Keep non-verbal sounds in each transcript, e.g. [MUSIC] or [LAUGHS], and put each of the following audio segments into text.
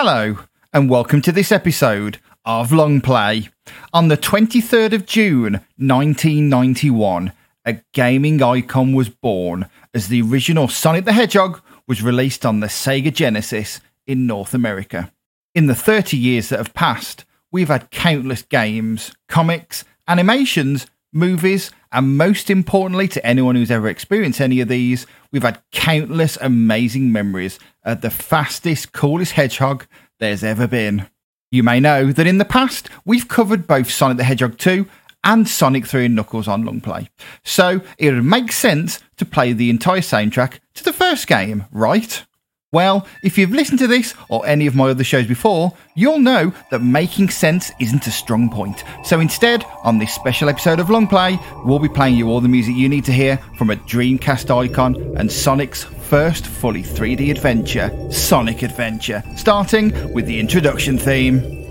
Hello, and welcome to this episode of Long Play. On the 23rd of June 1991, a gaming icon was born as the original Sonic the Hedgehog was released on the Sega Genesis in North America. In the 30 years that have passed, we've had countless games, comics, animations, movies, and most importantly, to anyone who's ever experienced any of these, we've had countless amazing memories the fastest, coolest hedgehog there's ever been. You may know that in the past, we've covered both Sonic the Hedgehog 2 and Sonic 3 and Knuckles on long play. So it would make sense to play the entire soundtrack to the first game, right? Well, if you've listened to this or any of my other shows before, you'll know that making sense isn't a strong point. So instead, on this special episode of Long Play, we'll be playing you all the music you need to hear from a Dreamcast icon and Sonic's first fully 3D adventure, Sonic Adventure, starting with the introduction theme.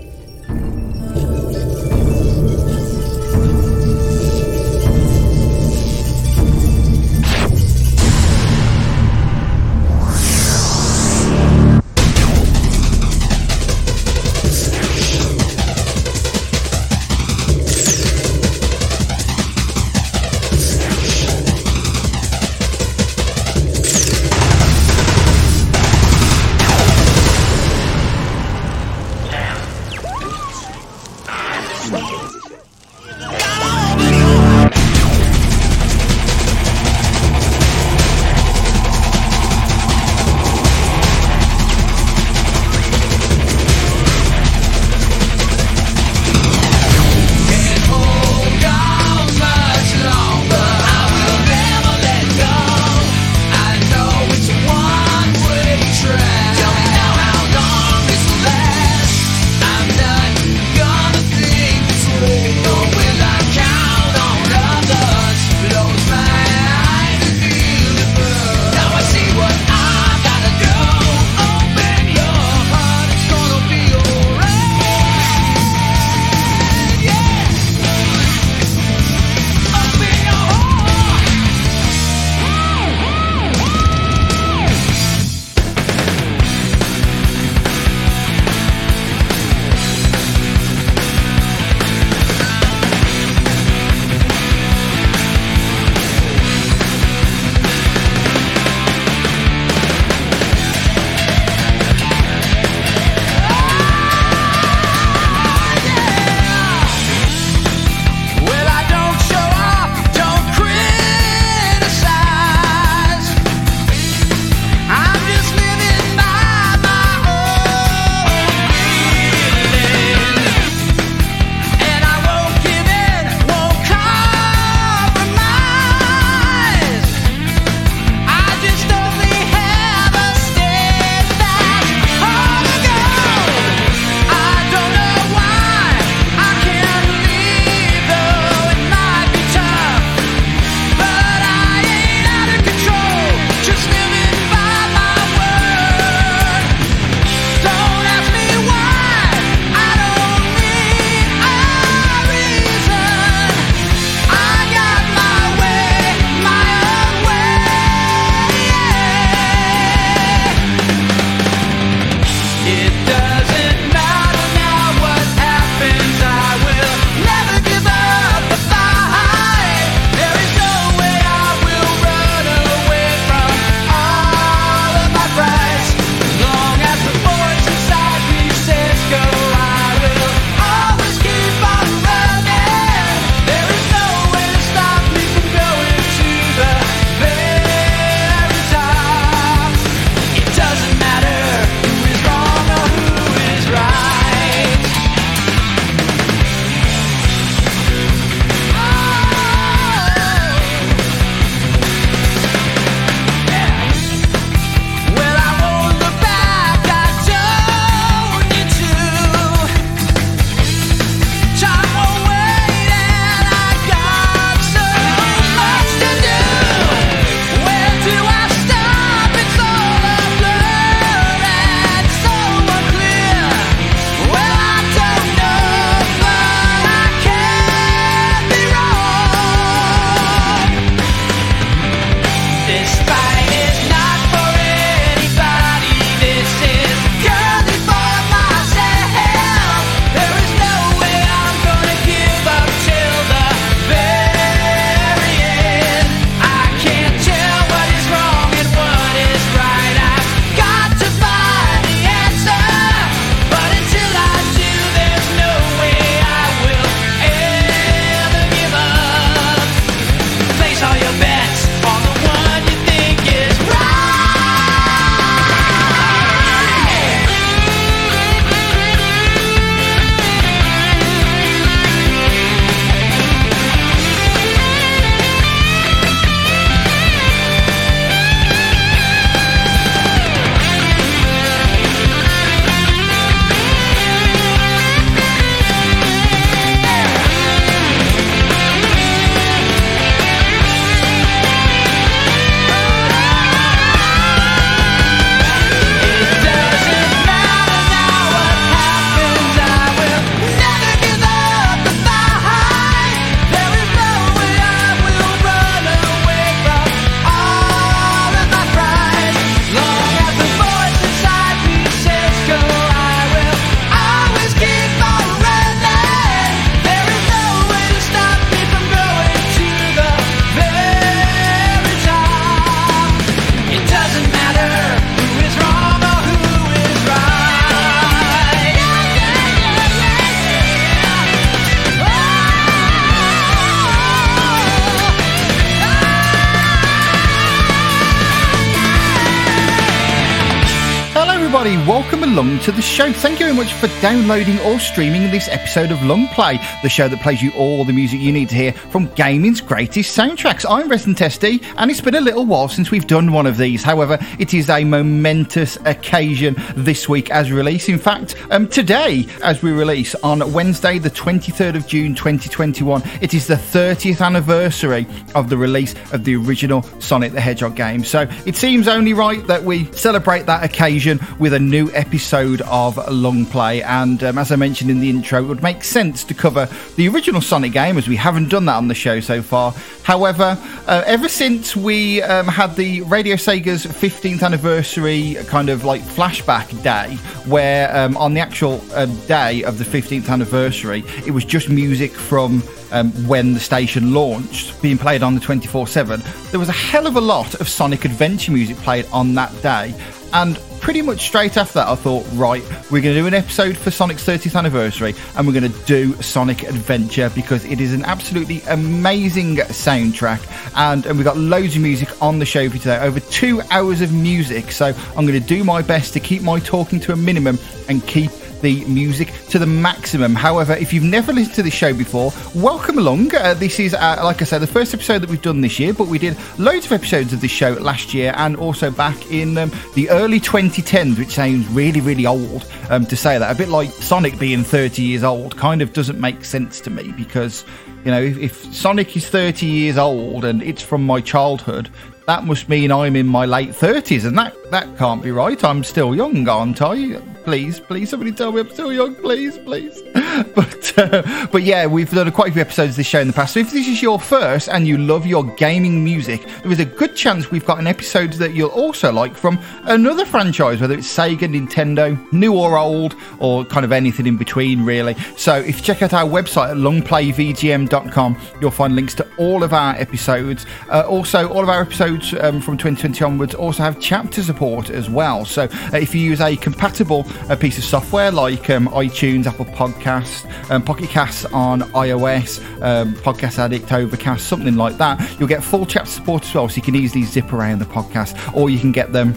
To the show. Thank you much for downloading or streaming this episode of Long Play, the show that plays you all the music you need to hear from gaming's greatest soundtracks. I'm Resident Testy, and it's been a little while since we've done one of these. However, it is a momentous occasion this week as release. In fact, um, today, as we release on Wednesday, the 23rd of June 2021, it is the 30th anniversary of the release of the original Sonic the Hedgehog game. So it seems only right that we celebrate that occasion with a new episode of Long Play. And um, as I mentioned in the intro, it would make sense to cover the original Sonic game as we haven't done that on the show so far. However, uh, ever since we um, had the Radio Sega's 15th anniversary kind of like flashback day, where um, on the actual uh, day of the 15th anniversary, it was just music from um, when the station launched, being played on the 24 7, there was a hell of a lot of Sonic Adventure music played on that day. And pretty much straight after that, I thought, right, we're going to do an episode for Sonic's 30th anniversary and we're going to do Sonic Adventure because it is an absolutely amazing soundtrack. And, and we've got loads of music on the show for today, over two hours of music. So I'm going to do my best to keep my talking to a minimum and keep the music to the maximum. However, if you've never listened to this show before, welcome along. Uh, this is, uh, like I said, the first episode that we've done this year, but we did loads of episodes of this show last year and also back in um, the early 2010s, which sounds really, really old um, to say that. A bit like Sonic being 30 years old kind of doesn't make sense to me because, you know, if, if Sonic is 30 years old and it's from my childhood, that must mean I'm in my late 30s, and that, that can't be right. I'm still young, aren't I? please, please, somebody tell me I'm still young, please, please. [LAUGHS] But uh, but yeah, we've done quite a few episodes of this show in the past. So if this is your first and you love your gaming music, there is a good chance we've got an episode that you'll also like from another franchise, whether it's Sega, Nintendo, new or old, or kind of anything in between, really. So if you check out our website at longplayvgm.com, you'll find links to all of our episodes. Uh, also, all of our episodes um, from 2020 onwards also have chapter support as well. So uh, if you use a compatible a piece of software like um, iTunes, Apple Podcasts, um, Pocket Casts on iOS, um, Podcast Addict, Overcast, something like that. You'll get full chapter support as well, so you can easily zip around the podcast, or you can get them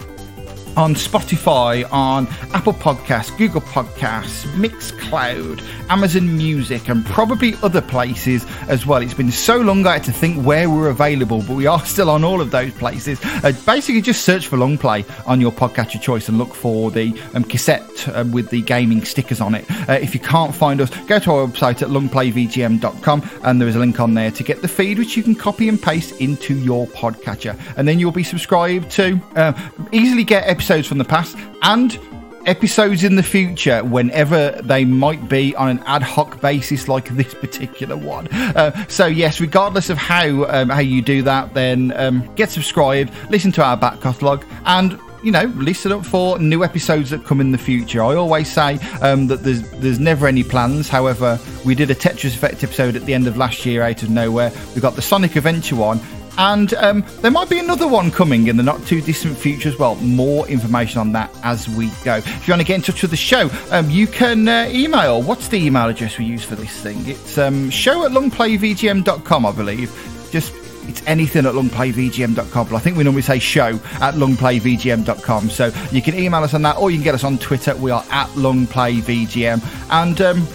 on Spotify, on Apple Podcasts, Google Podcasts, Mixcloud, Amazon Music, and probably other places as well. It's been so long I had to think where we're available, but we are still on all of those places. Uh, basically, just search for Long Play on your podcatcher choice and look for the um, cassette um, with the gaming stickers on it. Uh, if you can't find us, go to our website at longplayvgm.com and there is a link on there to get the feed, which you can copy and paste into your podcatcher. And then you'll be subscribed to uh, easily get episodes episodes from the past and episodes in the future whenever they might be on an ad hoc basis like this particular one uh, so yes regardless of how um, how you do that then um, get subscribed listen to our back catalogue and you know, listen up for new episodes that come in the future. I always say um, that there's there's never any plans. However, we did a Tetris Effect episode at the end of last year out of nowhere. We got the Sonic Adventure one, and um, there might be another one coming in the not too distant future as well. More information on that as we go. If you want to get in touch with the show, um, you can uh, email. What's the email address we use for this thing? It's um, show at longplayvgm.com, I believe. Just it's anything at longplayvgm.com. But I think we normally say show at longplayvgm.com. So you can email us on that or you can get us on Twitter. We are at longplayvgm. And um,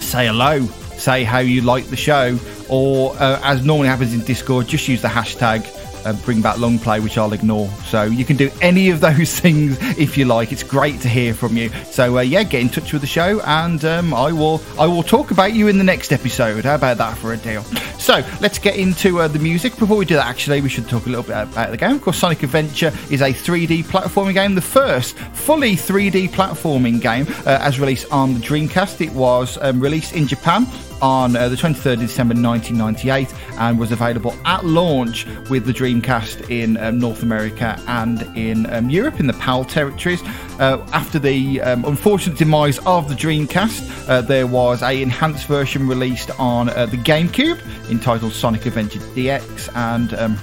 say hello. Say how you like the show or uh, as normally happens in Discord, just use the hashtag uh, bring back long play, which I'll ignore. So you can do any of [LAUGHS] those things if you like. It's great to hear from you. So uh, yeah, get in touch with the show, and um, I will I will talk about you in the next episode. How about that for a deal? So let's get into uh, the music. Before we do that, actually, we should talk a little bit about the game. Of course, Sonic Adventure is a 3D platforming game, the first fully 3D platforming game uh, as released on the Dreamcast. It was um, released in Japan on uh, the 23rd of December 1998 and was available at launch with the Dreamcast in um, North America and in um, Europe in the PAL territories. Uh, after the um, unfortunate demise of the Dreamcast, uh, there was a enhanced version released on uh, the GameCube entitled Sonic Adventure DX and um,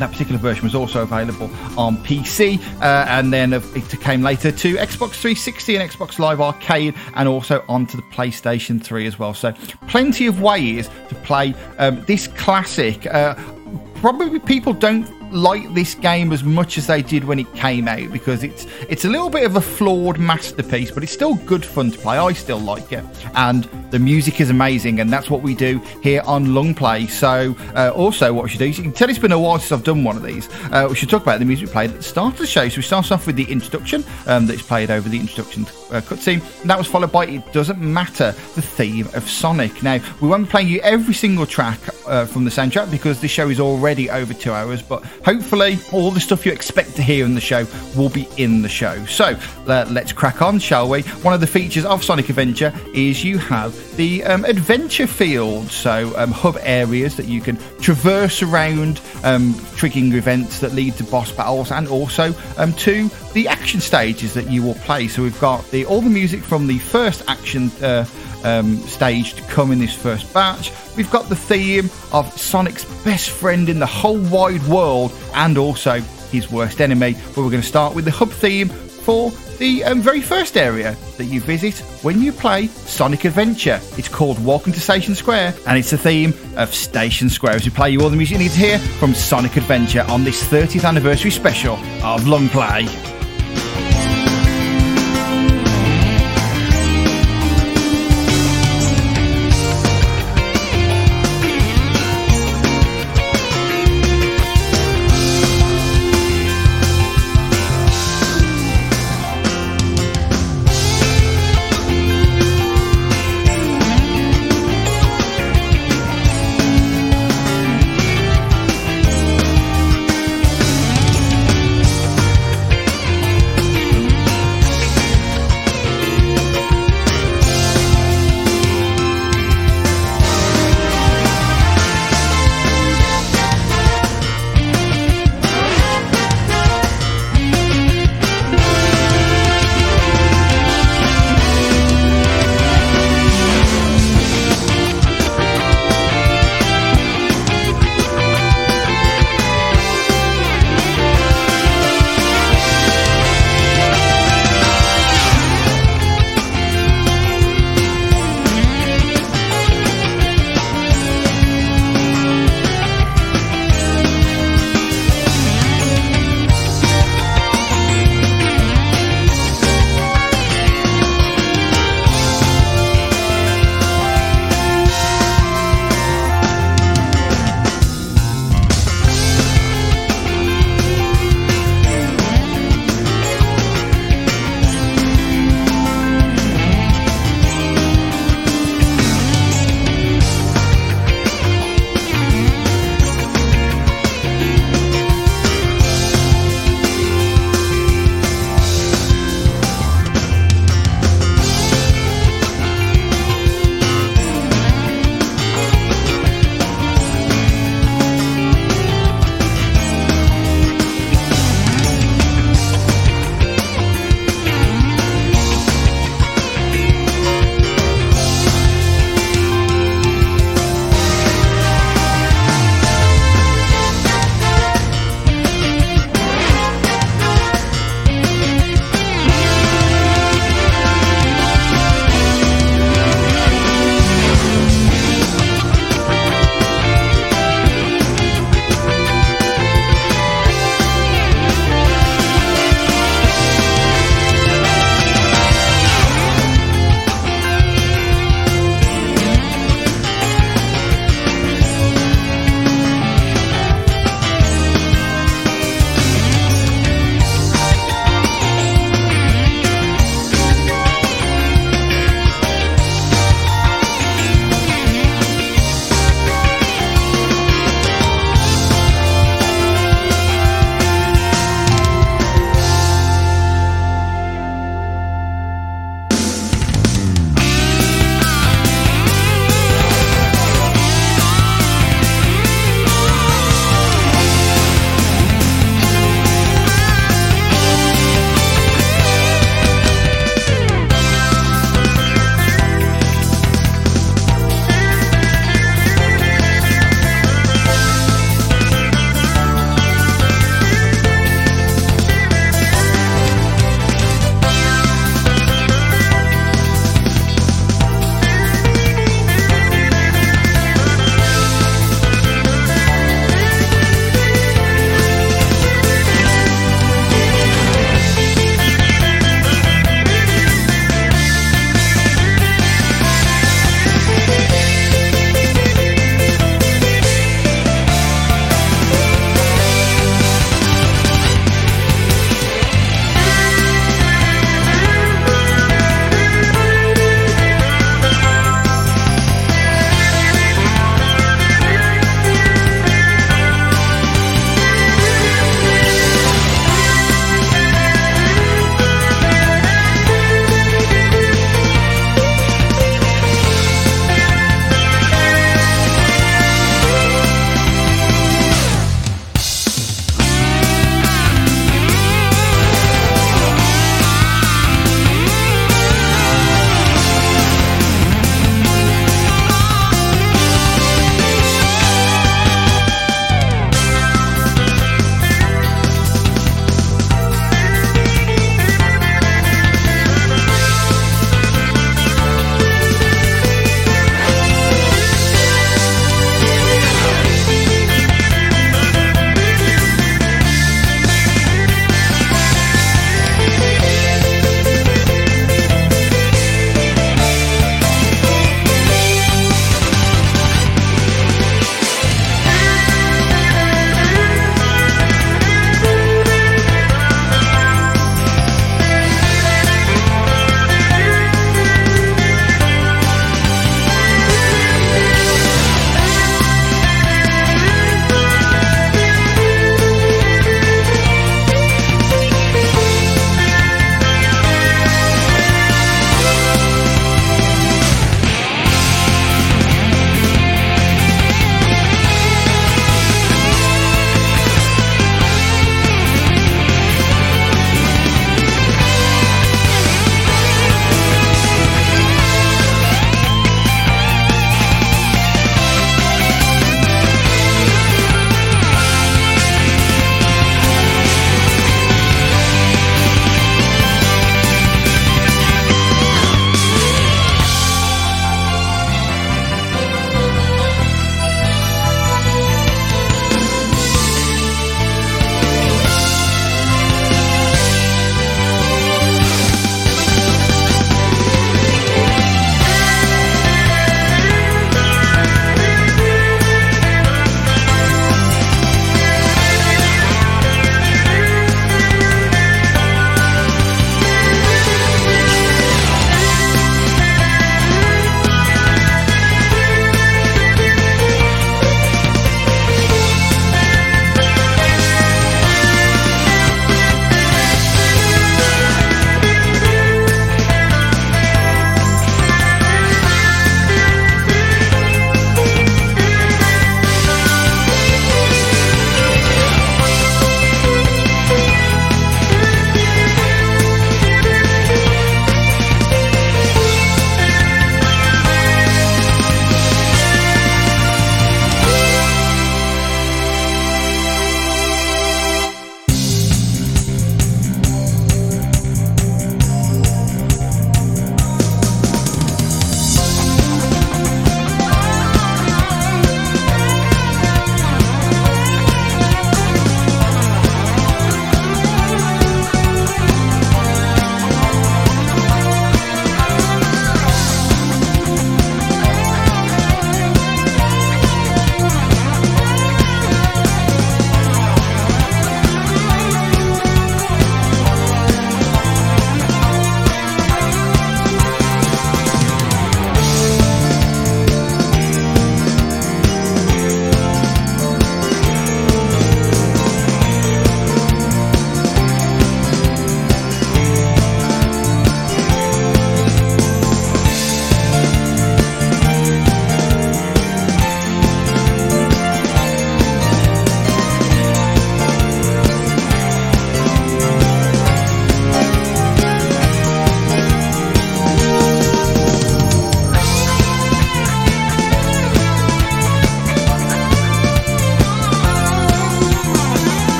that particular version was also available on PC, uh, and then it came later to Xbox 360 and Xbox Live Arcade, and also onto the PlayStation 3 as well. So, plenty of ways to play um, this classic. Uh, probably people don't like this game as much as they did when it came out because it's it's a little bit of a flawed masterpiece, but it's still good fun to play. I still like it, and the music is amazing, and that's what we do here on Long Play. So, uh, also, what we should do you can tell it's been a while since I've done one of these. Uh, we should talk about the music we played at the start of the show. So, we start off with the introduction um, that's played over the introduction uh, cutscene, and that was followed by It Doesn't Matter, the theme of Sonic. Now, we won't be playing you every single track uh, from the soundtrack because this show is already over two hours, but hopefully, all the stuff you expect to hear in the show will be in the show. So, uh, let's crack on, shall we? One of the features of Sonic Adventure is you have the um, adventure field, so um, hub areas that you can traverse around, um, triggering events that lead to boss battles, and also um, to the action stages that you will play. So we've got the all the music from the first action. Uh, um, stage to come in this first batch. We've got the theme of Sonic's best friend in the whole wide world and also his worst enemy. But we're going to start with the hub theme for the um, very first area that you visit when you play Sonic Adventure. It's called Welcome to Station Square, and it's the theme of Station Square as we play you all the music you need to hear from Sonic Adventure on this 30th anniversary special of Long Play.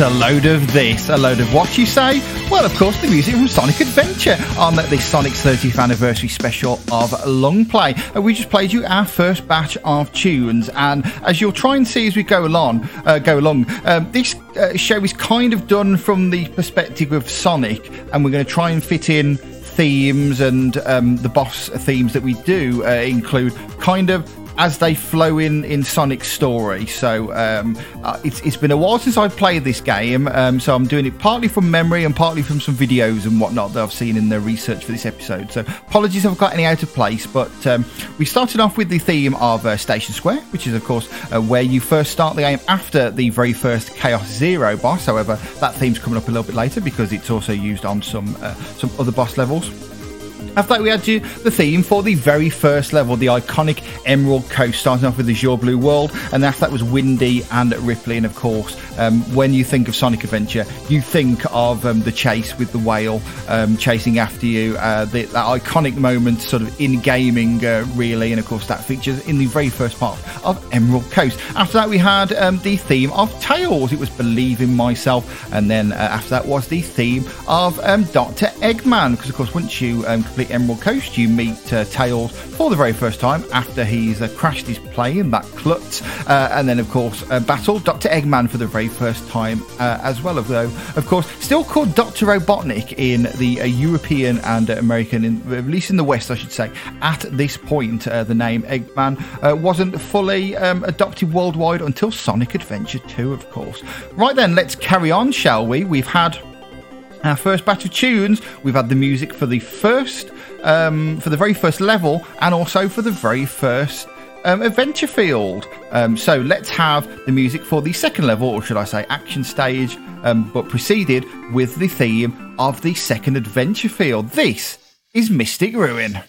A load of this. A load of what you say? Well, of course, the music from Sonic Adventure on the Sonic 30th anniversary special of Long Play. Uh, we just played you our first batch of tunes, and as you'll try and see as we go along, uh, go along, um, this uh, show is kind of done from the perspective of Sonic, and we're going to try and fit in themes and um, the boss themes that we do uh, include kind of as they flow in in Sonic's story. So um, uh, it's, it's been a while since I've played this game, um, so I'm doing it partly from memory and partly from some videos and whatnot that I've seen in the research for this episode. So apologies if I've got any out of place, but um, we started off with the theme of uh, Station Square, which is of course uh, where you first start the game after the very first Chaos Zero boss. However, that theme's coming up a little bit later because it's also used on some uh, some other boss levels. After that, we had you the theme for the very first level, the iconic Emerald Coast, starting off with the Azure Blue World, and after that was Windy and Ripply. And of course, um, when you think of Sonic Adventure, you think of um, the chase with the whale um, chasing after you, uh, the, that iconic moment, sort of in gaming, uh, really. And of course, that features in the very first part of Emerald Coast. After that, we had um, the theme of Tails. It was Believe in Myself, and then uh, after that was the theme of um, Doctor Eggman, because of course, once you complete Emerald Coast, you meet uh, Tails for the very first time after he's uh, crashed his plane, that Klutz, uh, and then, of course, uh, battle Dr. Eggman for the very first time uh, as well, though, of course, still called Dr. Robotnik in the uh, European and American, in, at least in the West, I should say. At this point, the name Eggman wasn't fully um, adopted worldwide until Sonic Adventure 2, of course. Right then, let's carry on, shall we? We've had our first batch of tunes. We've had the music for the first um, for the very first level and also for the very first um, adventure field. Um, so let's have the music for the second level, or should I say action stage, um, but preceded with the theme of the second adventure field. This is Mystic Ruin.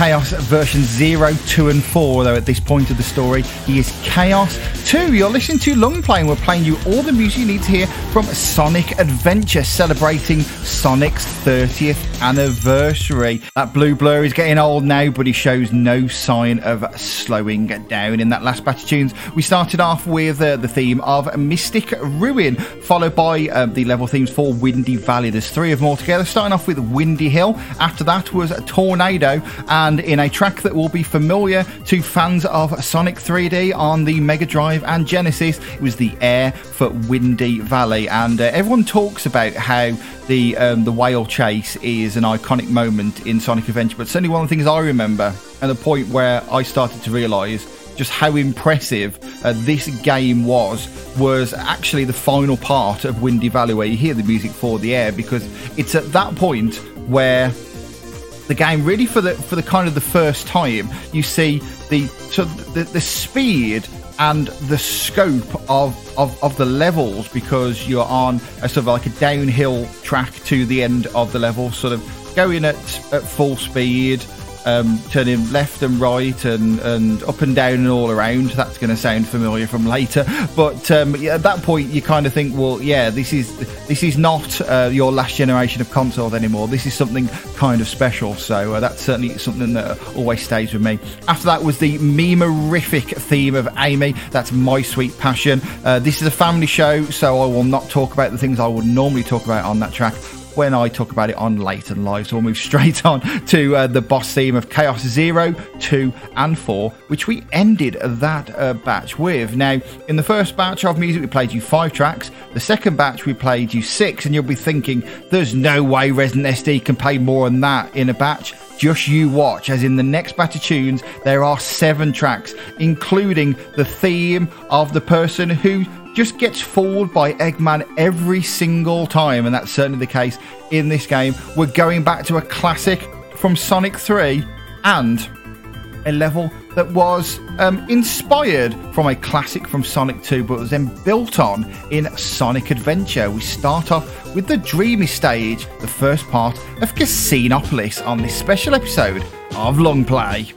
Chaos version 0, 2, and 4, though at this point of the story, he is Chaos 2. You're listening to and we're playing you all the music you need to hear from Sonic Adventure, celebrating Sonic's 30th anniversary. That blue blur is getting old now, but he shows no sign of slowing down. In that last batch of tunes, we started off with uh, the theme of Mystic Ruin, followed by uh, the level themes for Windy Valley. There's three of them all together, starting off with Windy Hill. After that was Tornado, and in a track that will be familiar to fans of Sonic 3D on the Mega Drive and Genesis, it was the air for Windy Valley. And uh, everyone talks about how the um, the whale chase is an iconic moment in Sonic Adventure, but certainly one of the things I remember, and the point where I started to realise just how impressive uh, this game was was actually the final part of Windy Valley where you hear the music for the air because it's at that point where the game really for the for the kind of the first time you see the so the, the speed and the scope of, of, of the levels because you're on a sort of like a downhill track to the end of the level, sort of going at, at full speed, um, turning left and right and, and up and down and all around. That's going to sound familiar from later, but um, at that point you kind of think, well, yeah, this is this is not uh, your last generation of consoles anymore. This is something kind of special. So uh, that's certainly something that always stays with me. After that was the memorific theme of Amy. That's my sweet passion. Uh, this is a family show, so I will not talk about the things I would normally talk about on that track when I talk about it on Late and Live. So we'll move [LAUGHS] straight on to uh, the boss theme of Chaos 0, 2, and 4, which we ended that uh, batch with. Now, in the first batch of music, we played you five tracks. The second batch, we played you six, and you'll be thinking, there's no way Resident SD can play more than that in a batch. Just you watch, as in the next batch of tunes, there are seven tracks, including the theme of the person who just gets fooled by Eggman every single time, and that's certainly the case in this game. We're going back to a classic from Sonic 3 and a level that was um, inspired from a classic from Sonic 2, but was then built on in Sonic Adventure. We start off with the Dreamy stage, the first part of Casinopolis, on this special episode of Long Play.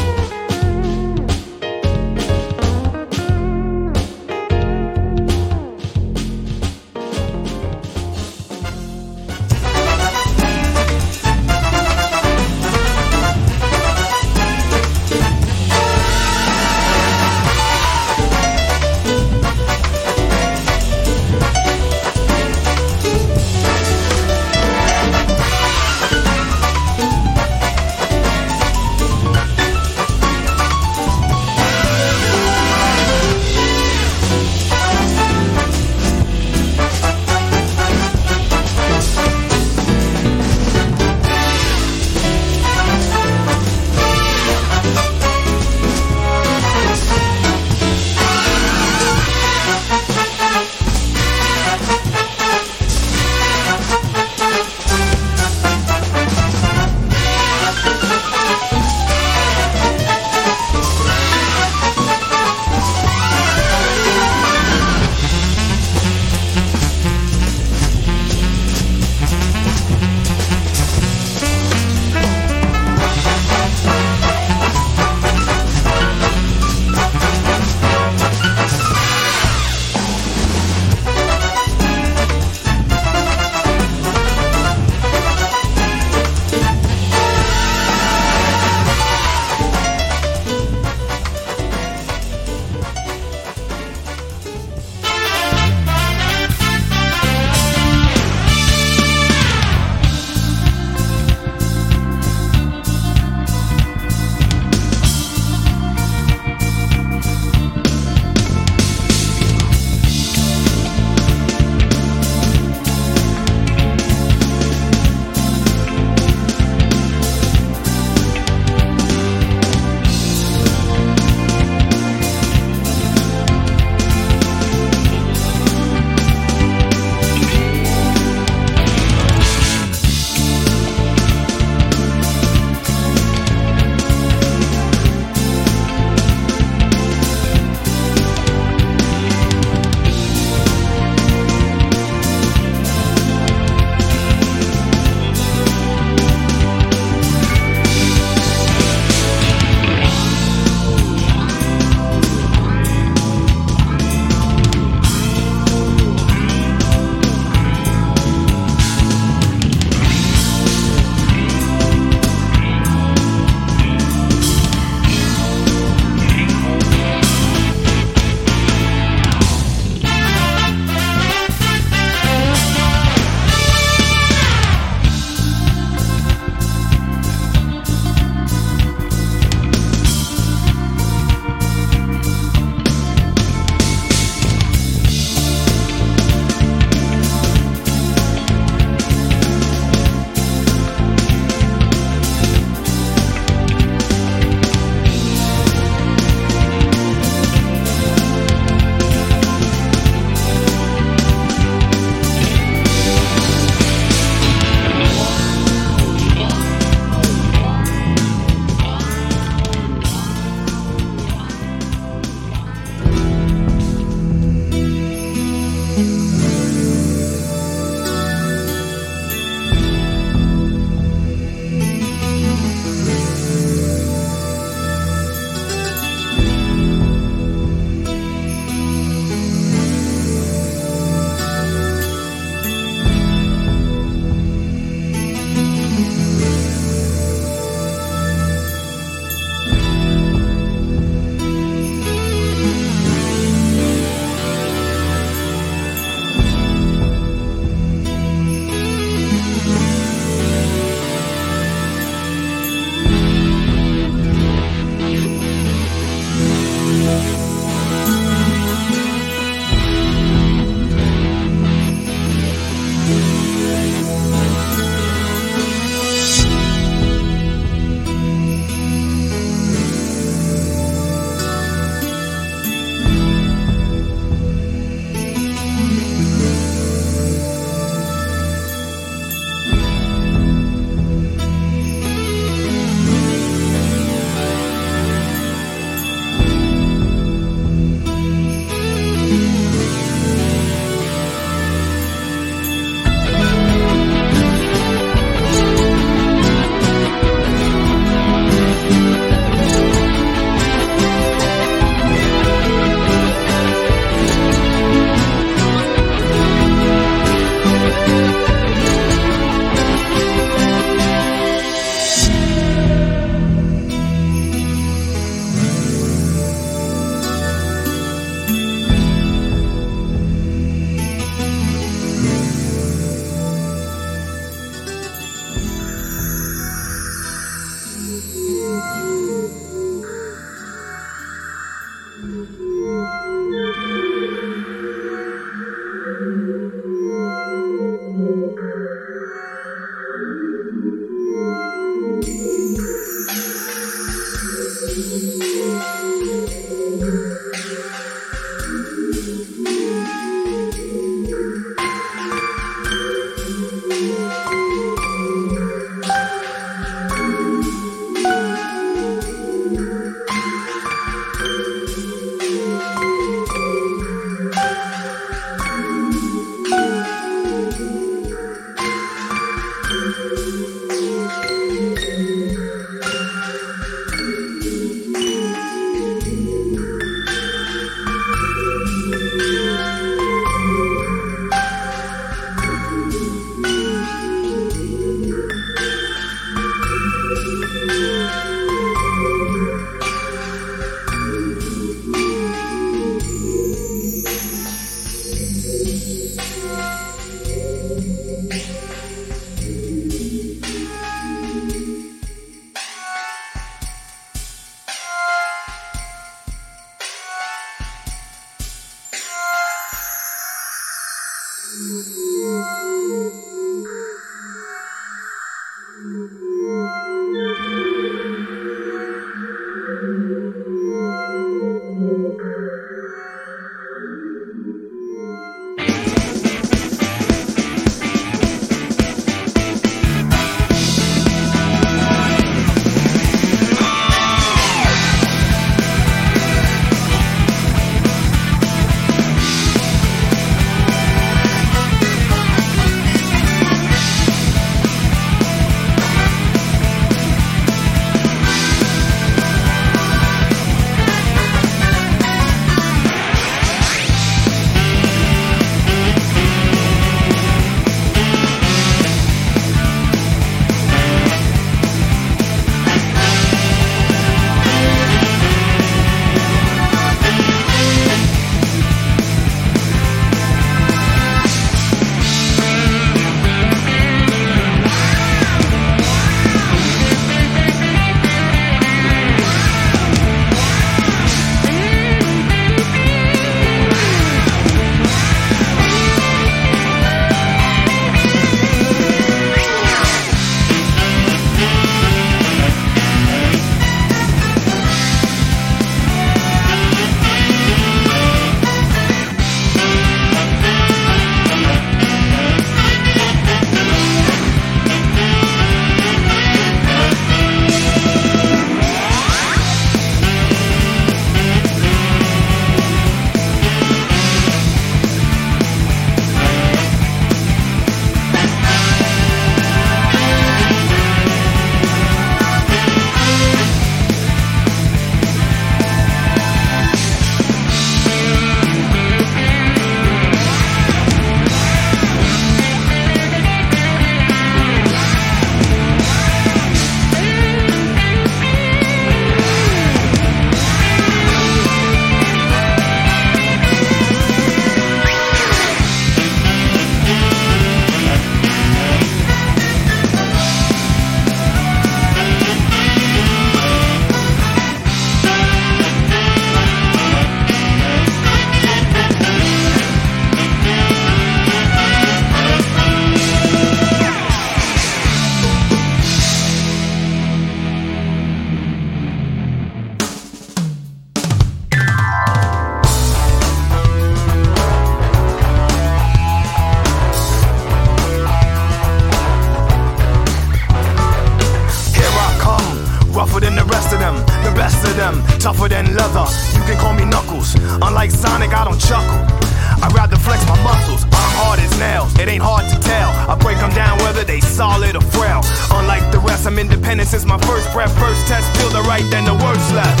first breath, first test, feel the right, then the worst left.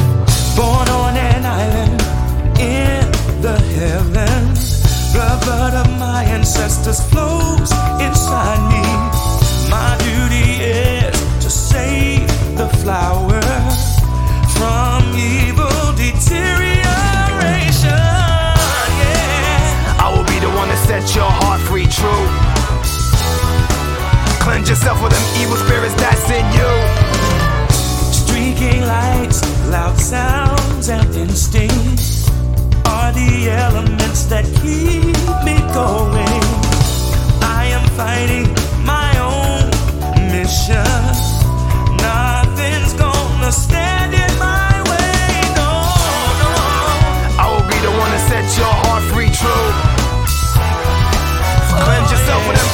Born on an island in the heavens, the blood of my ancestors flows inside me. My duty is to save the flower from evil deterioration. Yeah. I will be the one that sets your heart free, true. Cleanse yourself of them evil spirits that's in you blinking lights, loud sounds, and instincts are the elements that keep me going. I am fighting my own mission. Nothing's gonna stand in my way. No, no. I will be the one to set your heart free true. Cleanse yourself with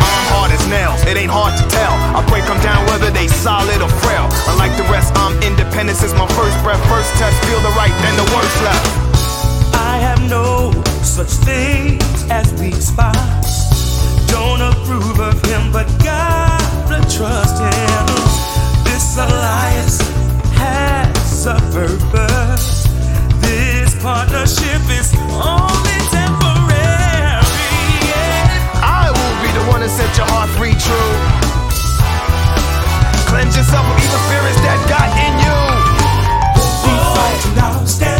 as nails. It ain't hard to tell. I break them down whether they solid or frail. Unlike the rest, I'm independent since my first breath. First test, feel the right, then the worst left. I have no such things as weak spots. Don't approve of him, but gotta trust him. This alliance has a purpose. This partnership is only one to set your heart free, true. Cleanse yourself of evil spirits that got in you. Be fighting now,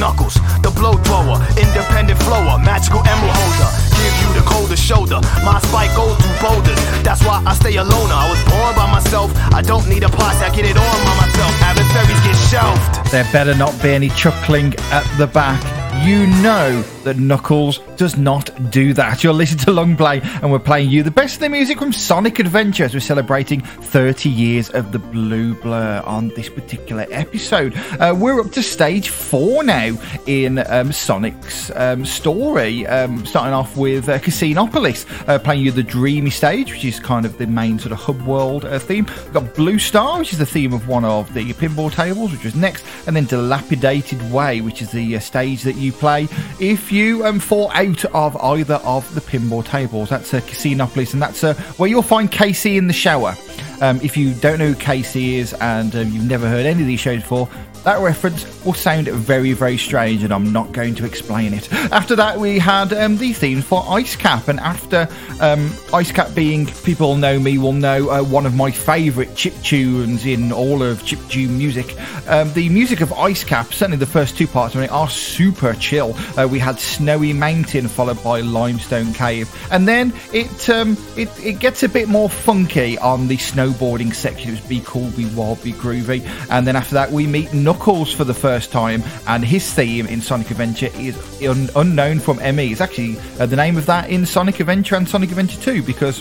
knuckles. The blow thrower. Independent flower. Magical emerald holder. Give you the coldest shoulder. My spike goes through boulders. That's why I stay alone. I was born by myself. I don't need a posse. I get it on by myself. Adversaries get shelved. There better not be any chuckling at the back. You know that Knuckles does not do that. You're listening to Long Play, and we're playing you the best of the music from Sonic Adventure as we're celebrating 30 years of the Blue Blur on this particular episode. Uh, we're up to stage four now in um, Sonic's um, story, um, starting off with uh, Casinopolis, uh, playing you the dreamy stage, which is kind of the main sort of hub world uh, theme. We've got Blue Star, which is the theme of one of the pinball tables, which was next, and then Dilapidated Way, which is the uh, stage that you play if you um, fall out of either of the pinball tables. That's a uh, Casinopolis, and that's uh, where you'll find Casey in the shower. Um, if you don't know who Casey is and um, you've never heard any of these shows before, that reference will sound very, very strange, and I'm not going to explain it. After that, we had um, the theme for Ice Cap, and after um, Ice Cap being, people know me, will know uh, one of my favourite chip tunes in all of chip tune music. Um, the music of Ice Cap, certainly the first two parts of it, are super chill. Uh, we had Snowy Mountain followed by Limestone Cave, and then it um, it, it gets a bit more funky on the snowboarding section. It was Be Cool, Be Wild, Be Groovy, and then after that, we meet Knuckles for the first time, and his theme in Sonic Adventure is un- unknown from ME. It's actually uh, the name of that in Sonic Adventure and Sonic Adventure 2 because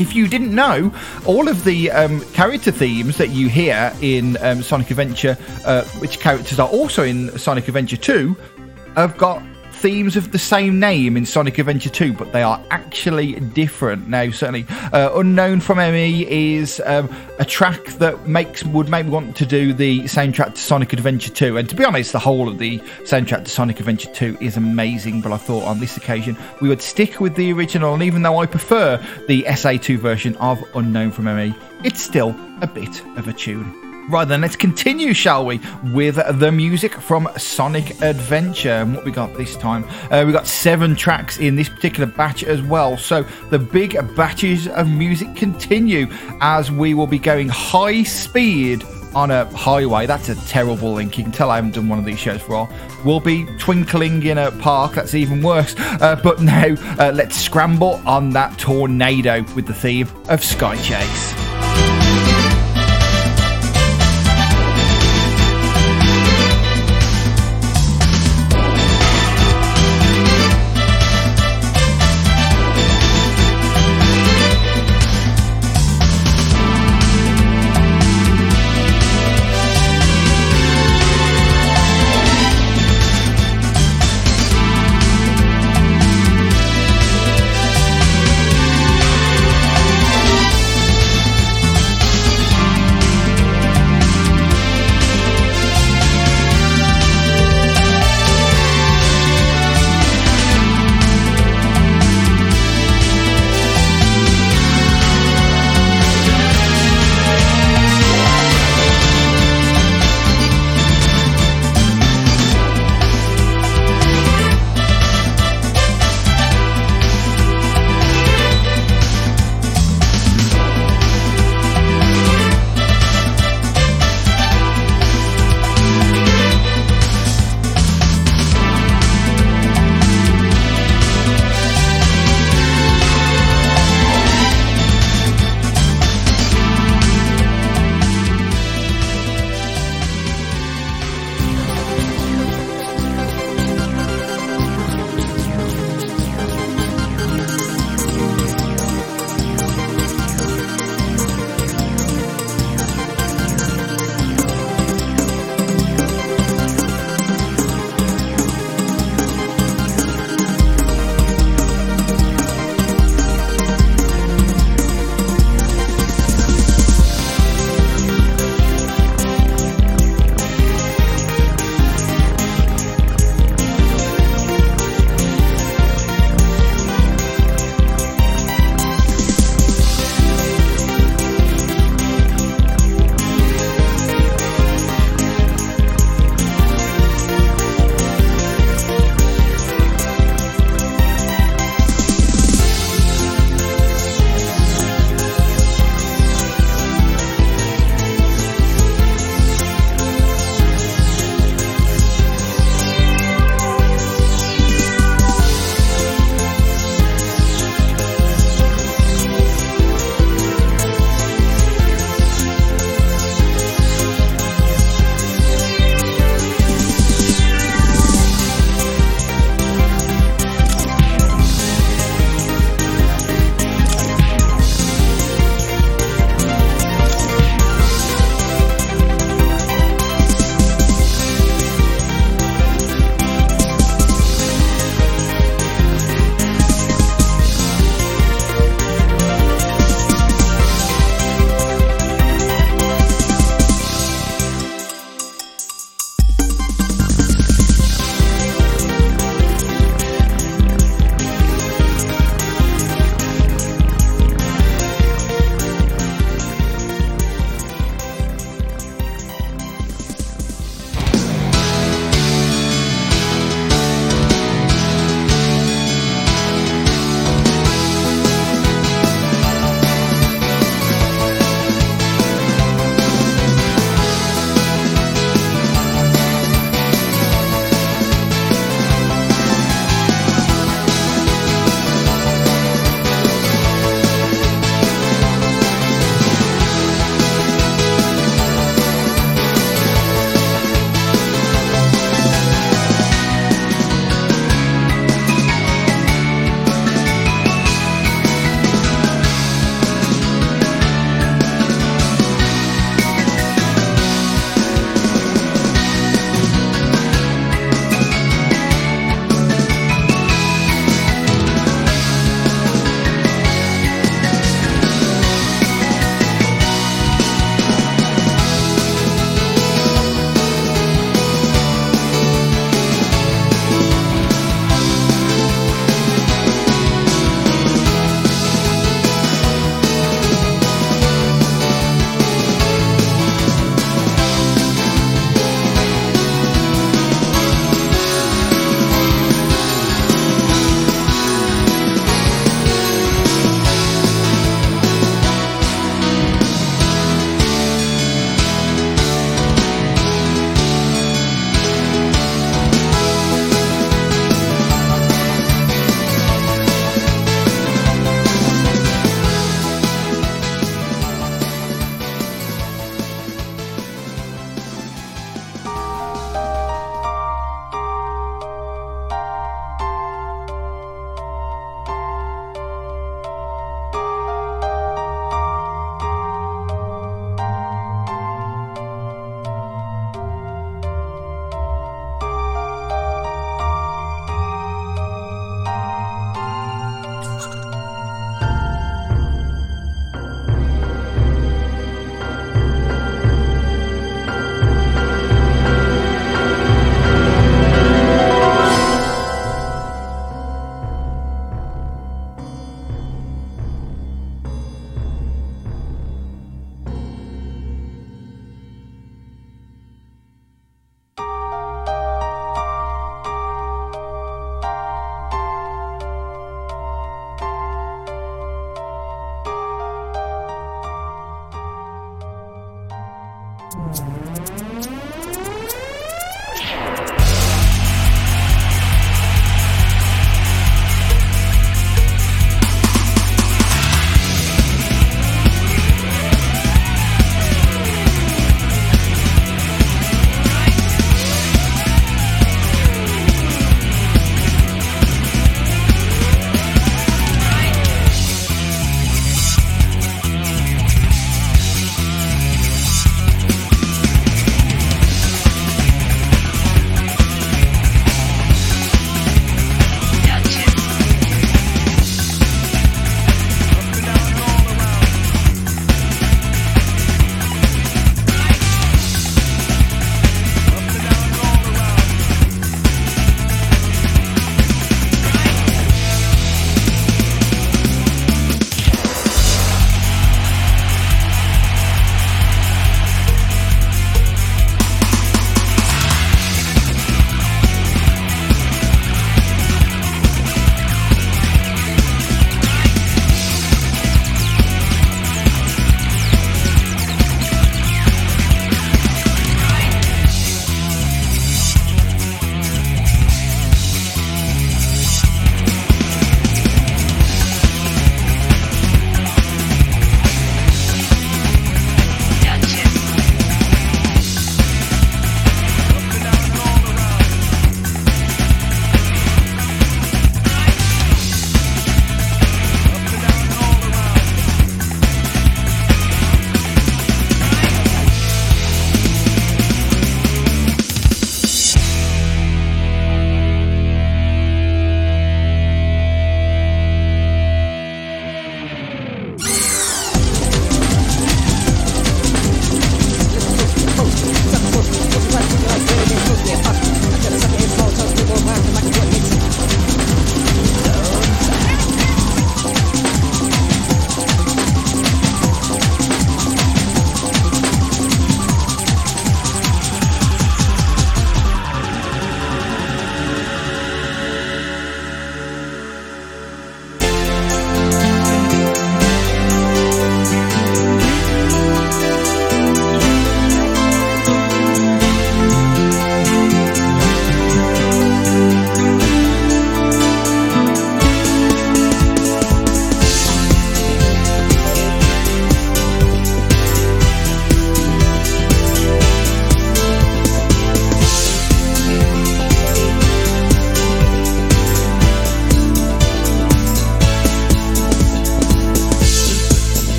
if you didn't know, all of the um, character themes that you hear in um, Sonic Adventure, uh, which characters are also in Sonic Adventure 2, have got themes of the same name in Sonic Adventure 2, but they are actually different. Now, certainly, uh, Unknown from ME is um, a track that makes would make me want to do the soundtrack to Sonic Adventure 2. And to be honest, the whole of the soundtrack to Sonic Adventure 2 is amazing, but I thought on this occasion we would stick with the original. And even though I prefer the SA2 version of Unknown from ME, it's still a bit of a tune. Right then, let's continue, shall we, with the music from Sonic Adventure. And what we got this time? Uh, we got seven tracks in this particular batch as well. So the big batches of music continue as we will be going high speed on a highway. That's a terrible link. You can tell I haven't done one of these shows for a while. We'll be twinkling in a park. That's even worse. Uh, but now, uh, let's scramble on that tornado with the theme of Sky Chase.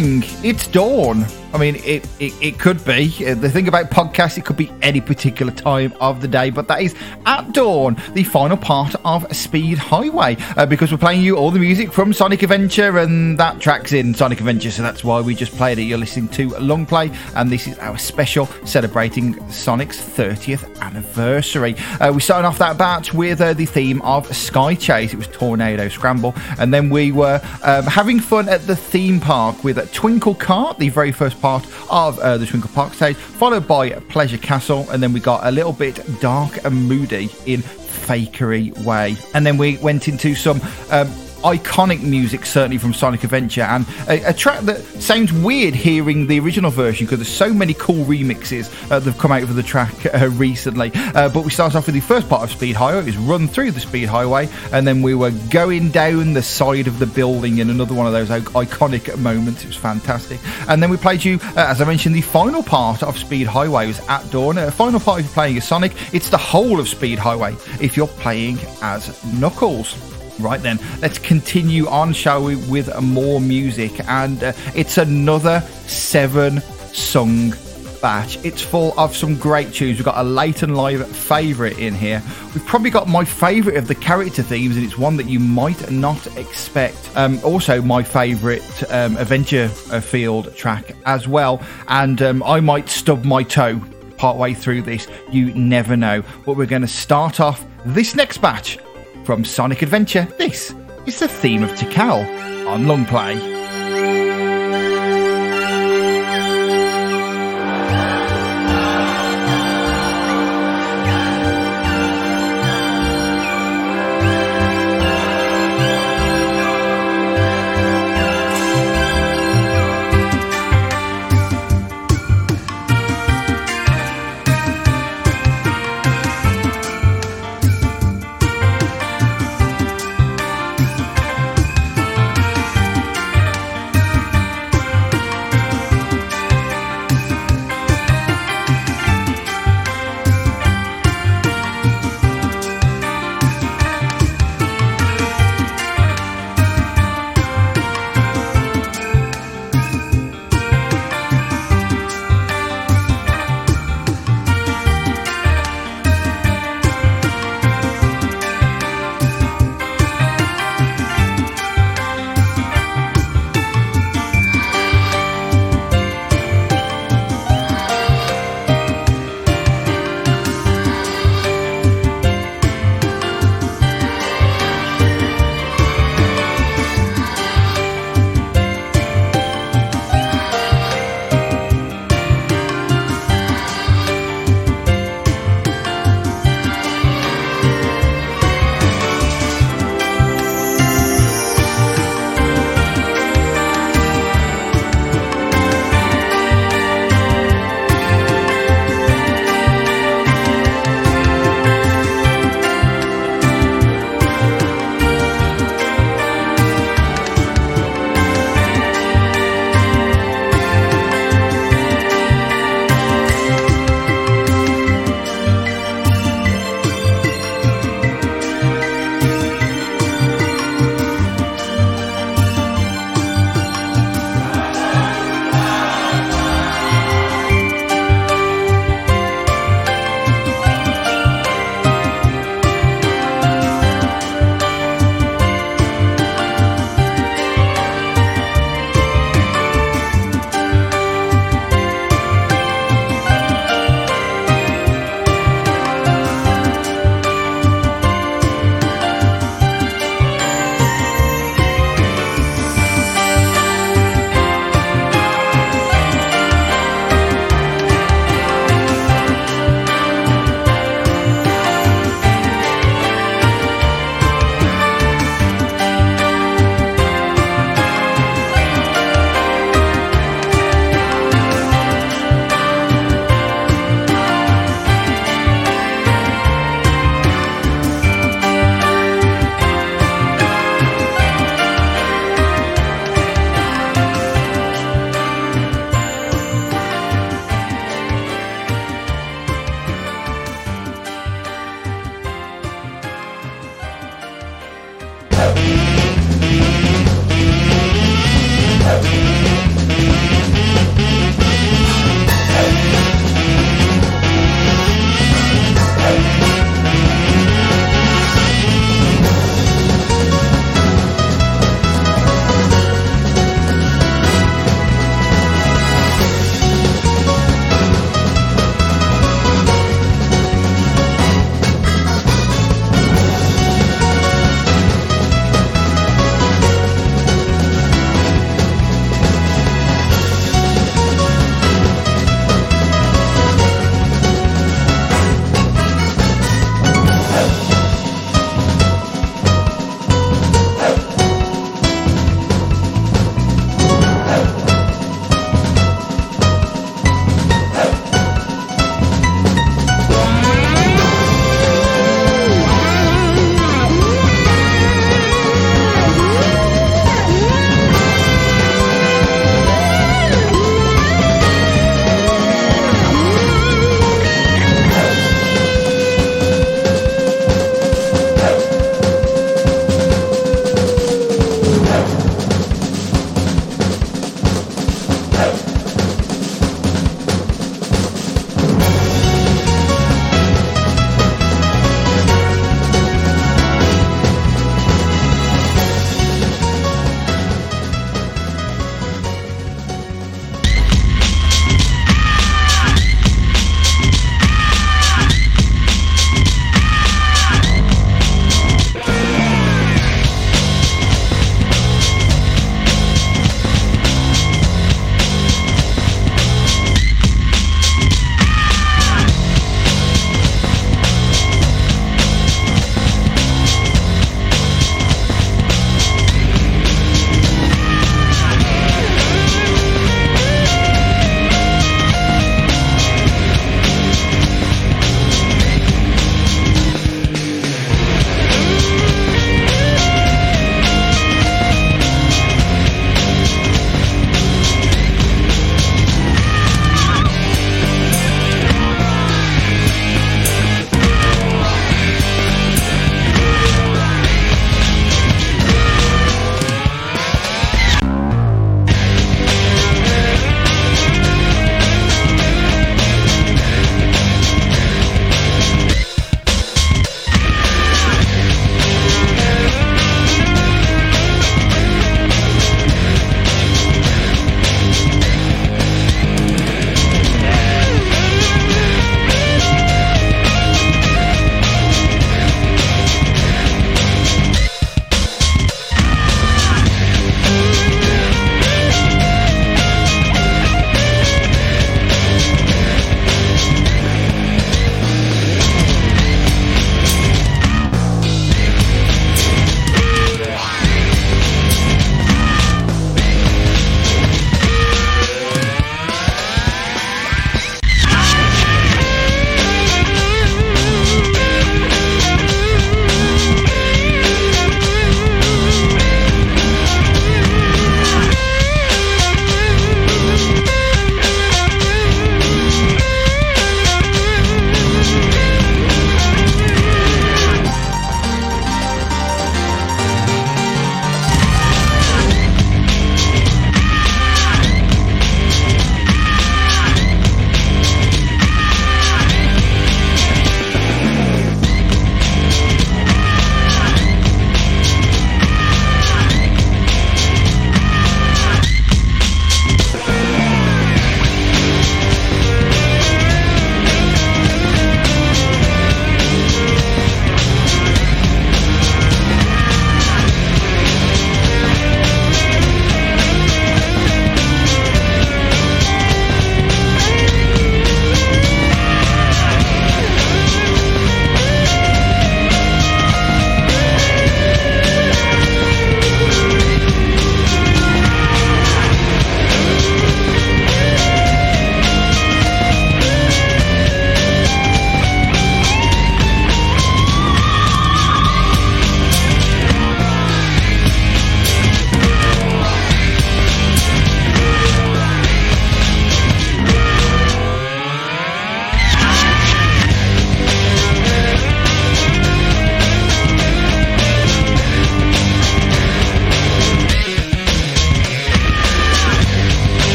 Morning. It's dawn. I mean, it, it, it could be. Uh, The thing about podcasts, it could be any particular time of the day, but that is at dawn, the final part of Speed Highway, uh, because we're playing you all the music from Sonic Adventure, and that track's in Sonic Adventure, so that's why we just played it. You're listening to Long Play, and this is our special celebrating Sonic's 30th anniversary. Uh, we started off that batch with uh, the theme of Sky Chase. It was Tornado Scramble, and then we were um, having fun at the theme park with Twinkle Cart, the very first part of uh, the Twinkle Park stage, followed by Pleasure Castle, and then we got a little bit dark and moody in Fakery Way, and then we went into some. Um, iconic music, certainly from Sonic Adventure, and a, a track that sounds weird hearing the original version because there's so many cool remixes uh, that have come out of the track uh, [LAUGHS] recently. Uh, but we start off with the first part of Speed Highway, it was run through the Speed Highway, and then we were going down the side of the building in another one of those iconic moments. It was fantastic. And then we played you, uh, as I mentioned, the final part of Speed Highway was at dawn. Uh, final part if you're playing as Sonic, it's the whole of Speed Highway if you're playing as Knuckles. Right then, let's continue on, shall we, with more music. And uh, it's another seven song batch. It's full of some great tunes. We've got a late and live favourite in here. We've probably got my favourite of the character themes, and it's one that you might not expect. Um, also, my favourite um, Adventure uh, Field track as well. And um, I might stub my toe partway through this. You never know. But we're going to start off this next batch from Sonic Adventure, this is the theme of Tikal on Long Play.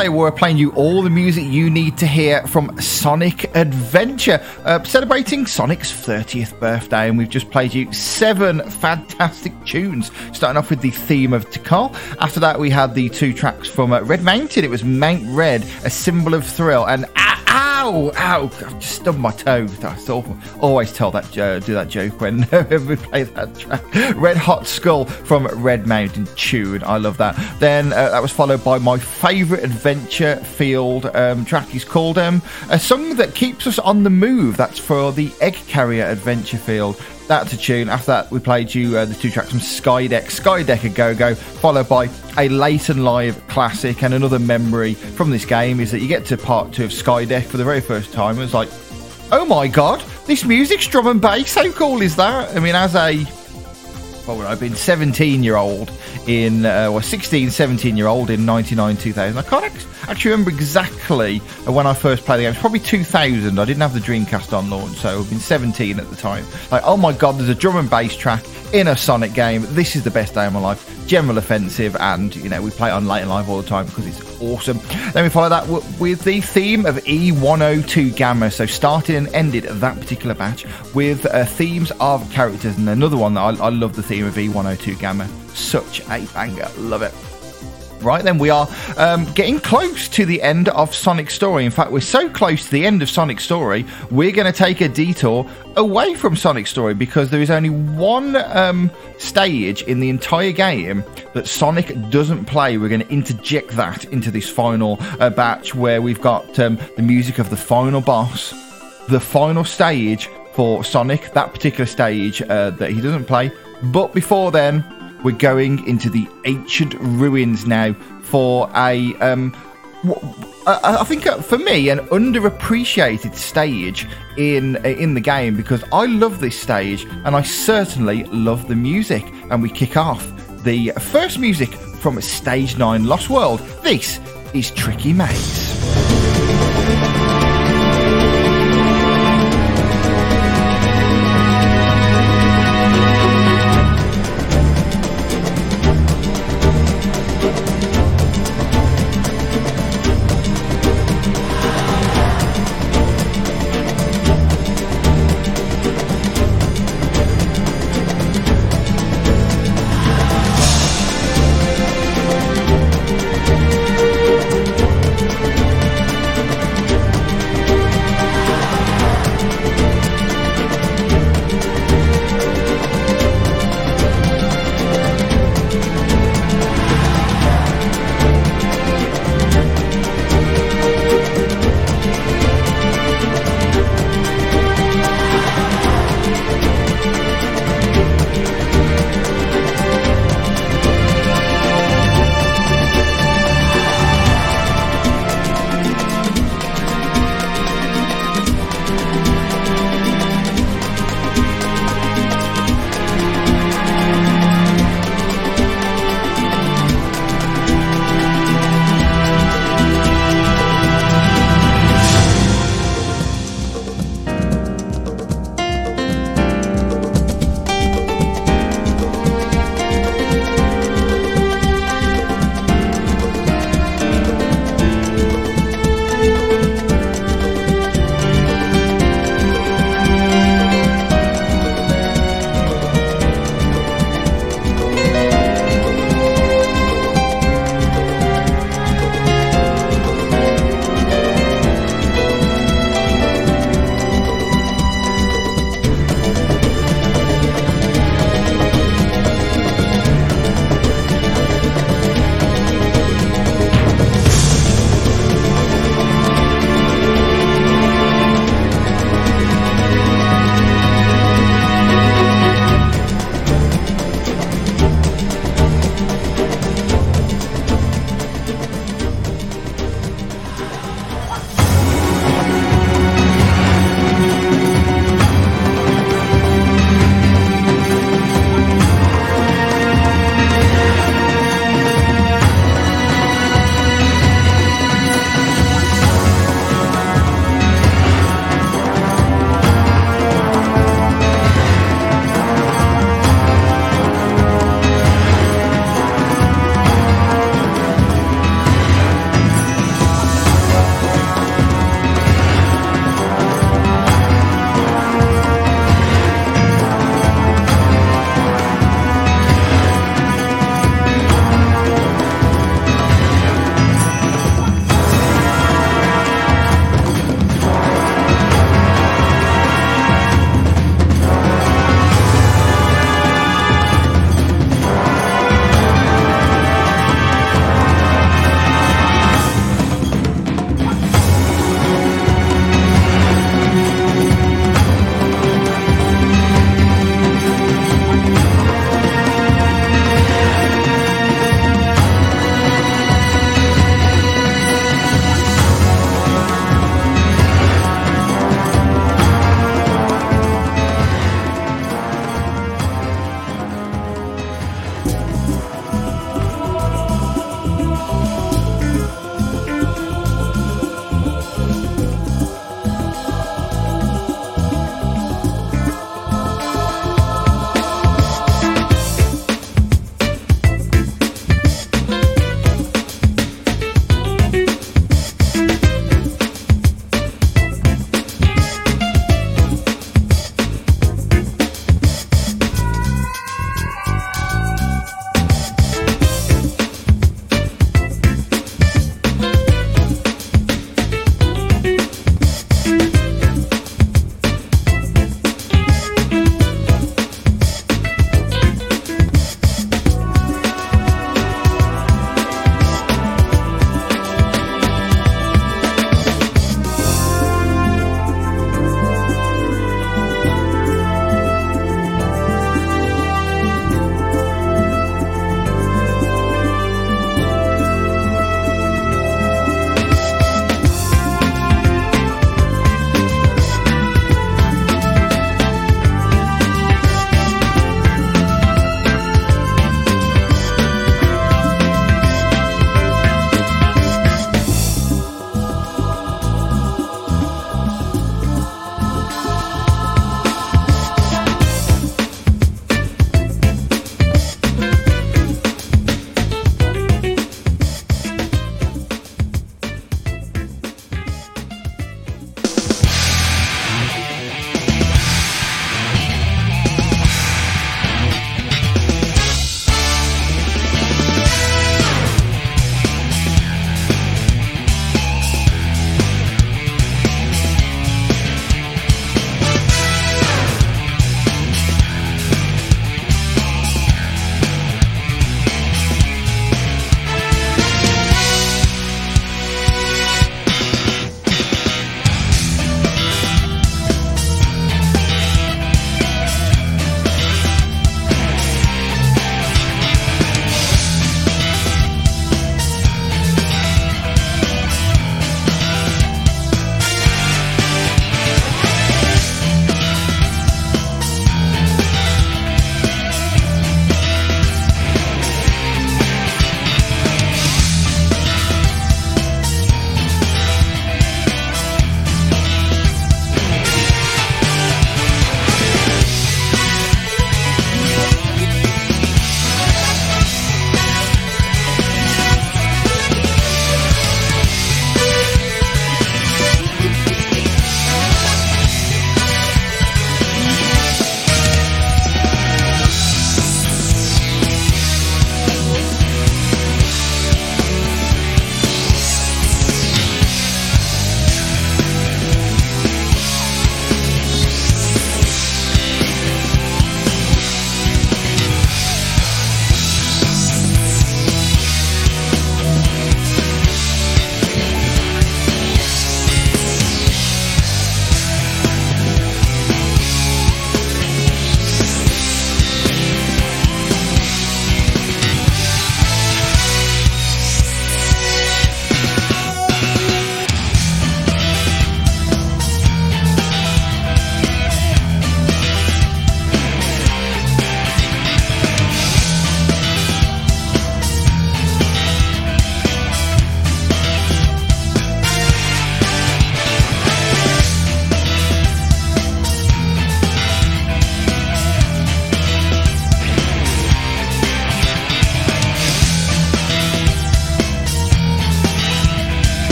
Play we're playing you all the music you need to hear from Sonic Adventure, uh, celebrating Sonic's 30th birthday, and we've just played you seven fantastic tunes, starting off with the theme of Tikal. After that, we had the two tracks from uh, Red Mountain. It was Mount Red, a symbol of thrill, and ow, ow, I've just stubbed my toe. That's awful. Always tell that uh, do that joke [LAUGHS] when we play that track. Red Hot Skull from Red Mountain Tune. I love that. Then uh, that was followed by my favourite adventure field um, track. He's called um, a song that keeps us on the move. That's for the Egg Carrier Adventure Field. That's a tune. After that, we played you uh, the two tracks from Skydeck, Skydeck a Go Go, followed by a late and live classic. And another memory from this game is that you get to part two of Skydeck for the very first time. It was like, oh my god, this music's drum and bass. How cool is that? I mean, as a what would I have been 17 year old in uh, or 16 17 year old in 99 2000 I can't actually remember exactly when I first played the game. It's probably 2000 I didn't have the Dreamcast on launch so I've been 17 at the time. Like oh my god there's a drum and bass track in a Sonic game. This is the best day of my life. General offensive and you know we play it on late and live all the time because it's awesome. Then we follow that w- with the theme of E102 Gamma. So started and ended that particular batch with uh, themes of characters and another one that I, I love the theme of E102 Gamma. Such a banger. Love it Right then, we are um, getting close to the end of Sonic Story. In fact, we're so close to the end of Sonic Story, we're going to take a detour away from Sonic Story because there is only one um, stage in the entire game that Sonic doesn't play. We're going to interject that into this final uh, batch where we've got um, the music of the final boss, the final stage for Sonic, that particular stage uh, that he doesn't play. But before then, we're going into the ancient ruins now for a um, I think for me an underappreciated stage in in the game because I love this stage and I certainly love the music. And we kick off the first music from stage 9 Lost World. This is Tricky Maze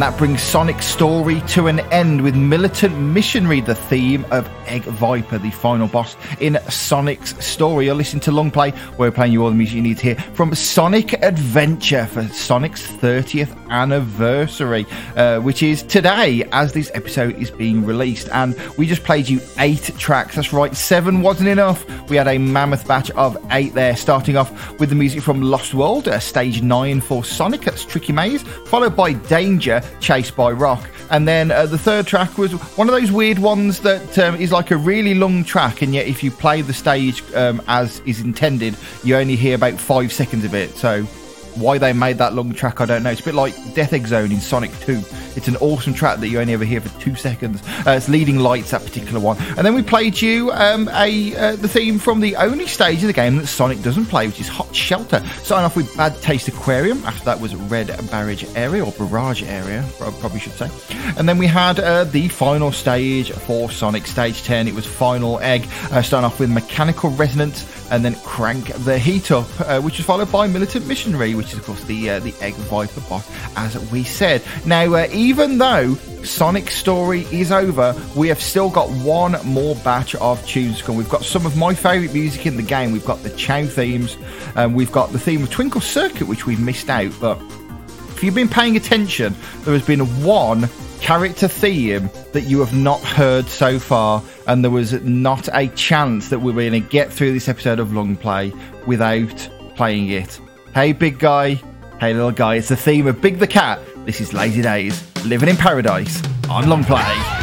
And that brings Sonic's story to an end with Militant Missionary, the theme of Egg Viper, the final boss in Sonic's story. You're listening to Long Play, where we're playing you all the music you need to hear from Sonic Adventure for Sonic's 30th anniversary, uh, which is today as this episode is being released. And we just played you eight tracks. That's right, seven wasn't enough. We had a mammoth batch of eight there, starting off with the music from Lost World, uh, stage nine for Sonic, that's Tricky Maze, followed by Danger, chased by Rock. And then uh, the third track was one of those weird ones that um, is like a really long track, and yet if you play the stage um, as is intended, you only hear about five seconds of it. So why they made that long track, I don't know. It's a bit like Death Egg Zone in Sonic 2. It's an awesome track that you only ever hear for two seconds. Uh, it's Leading Lights, that particular one. And then we played you um, a uh, the theme from the only stage of the game that Sonic doesn't play, which is Hot Shelter. Starting off with Bad Taste Aquarium. After that was Red Barrage Area, or Barrage Area, I probably should say. And then we had uh, the final stage for Sonic, Stage 10. It was Final Egg, uh, starting off with Mechanical Resonance and then Crank the Heat Up, uh, which was followed by Militant Missionary, which is, of course, the, uh, the Egg Viper boss, as we said. Now, uh, even though Sonic's story is over, we have still got one more batch of tunes to come. We've got some of my favourite music in the game. We've got the Chao themes, um, we've got the theme of Twinkle Circuit, which we've missed out, but if you've been paying attention, there has been one character theme that you have not heard so far, and there was not a chance that we were going to get through this episode of Long Play without playing it. Hey, big guy. Hey, little guy. It's the theme of Big the Cat. This is Lazy Days, living in paradise on Long Play.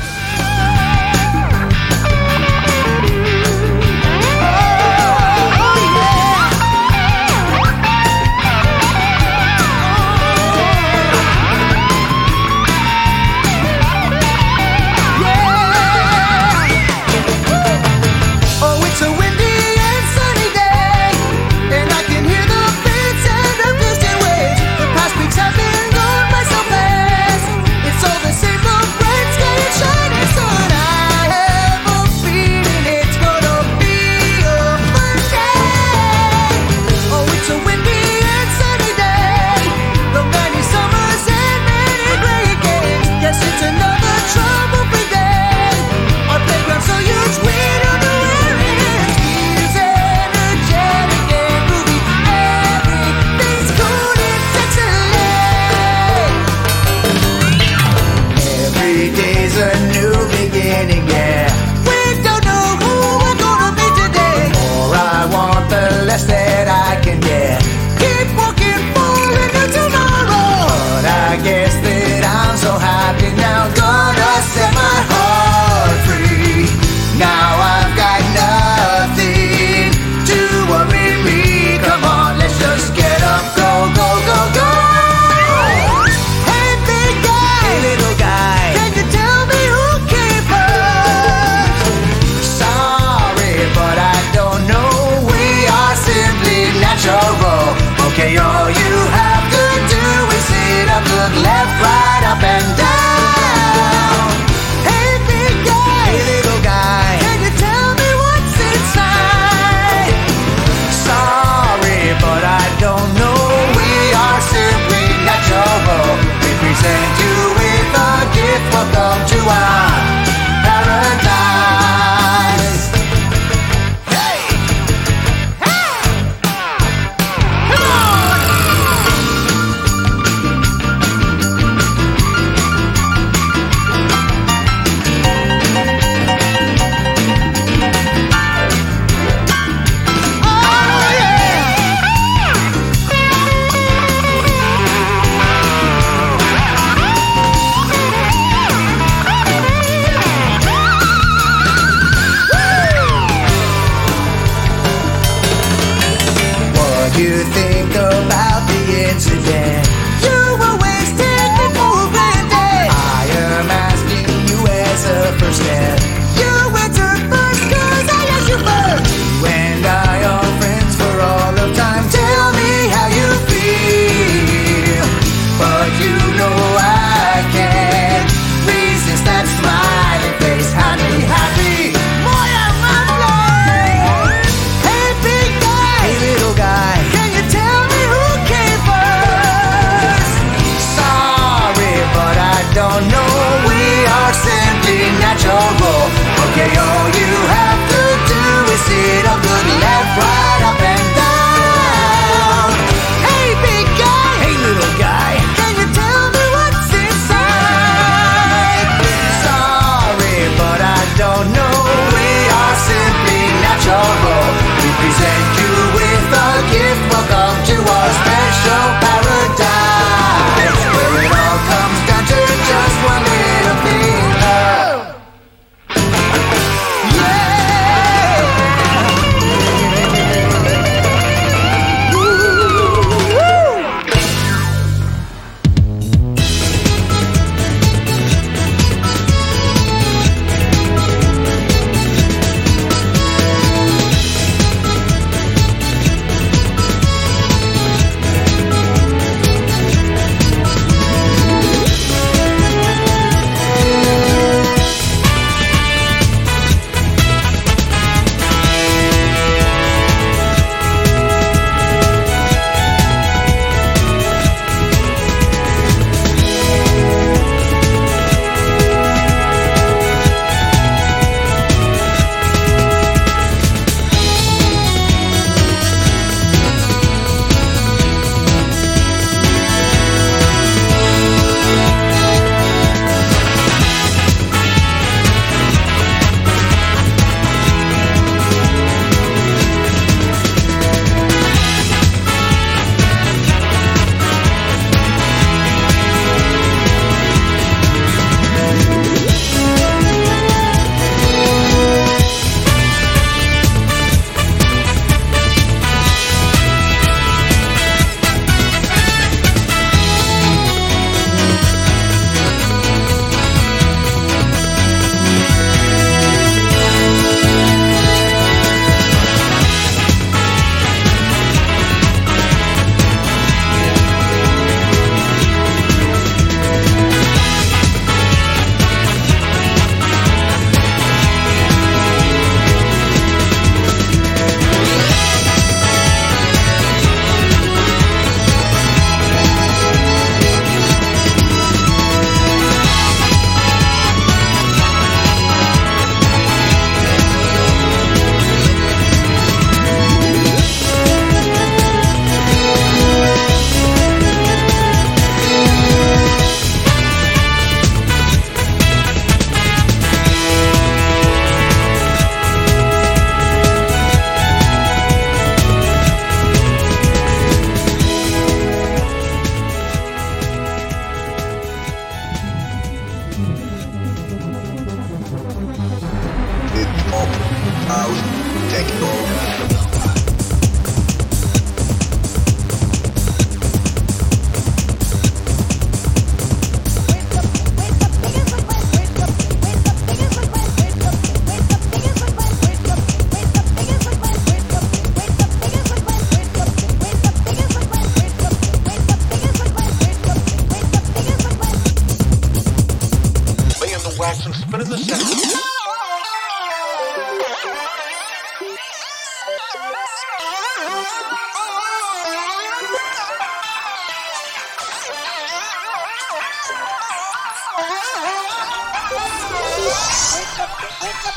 Wake up,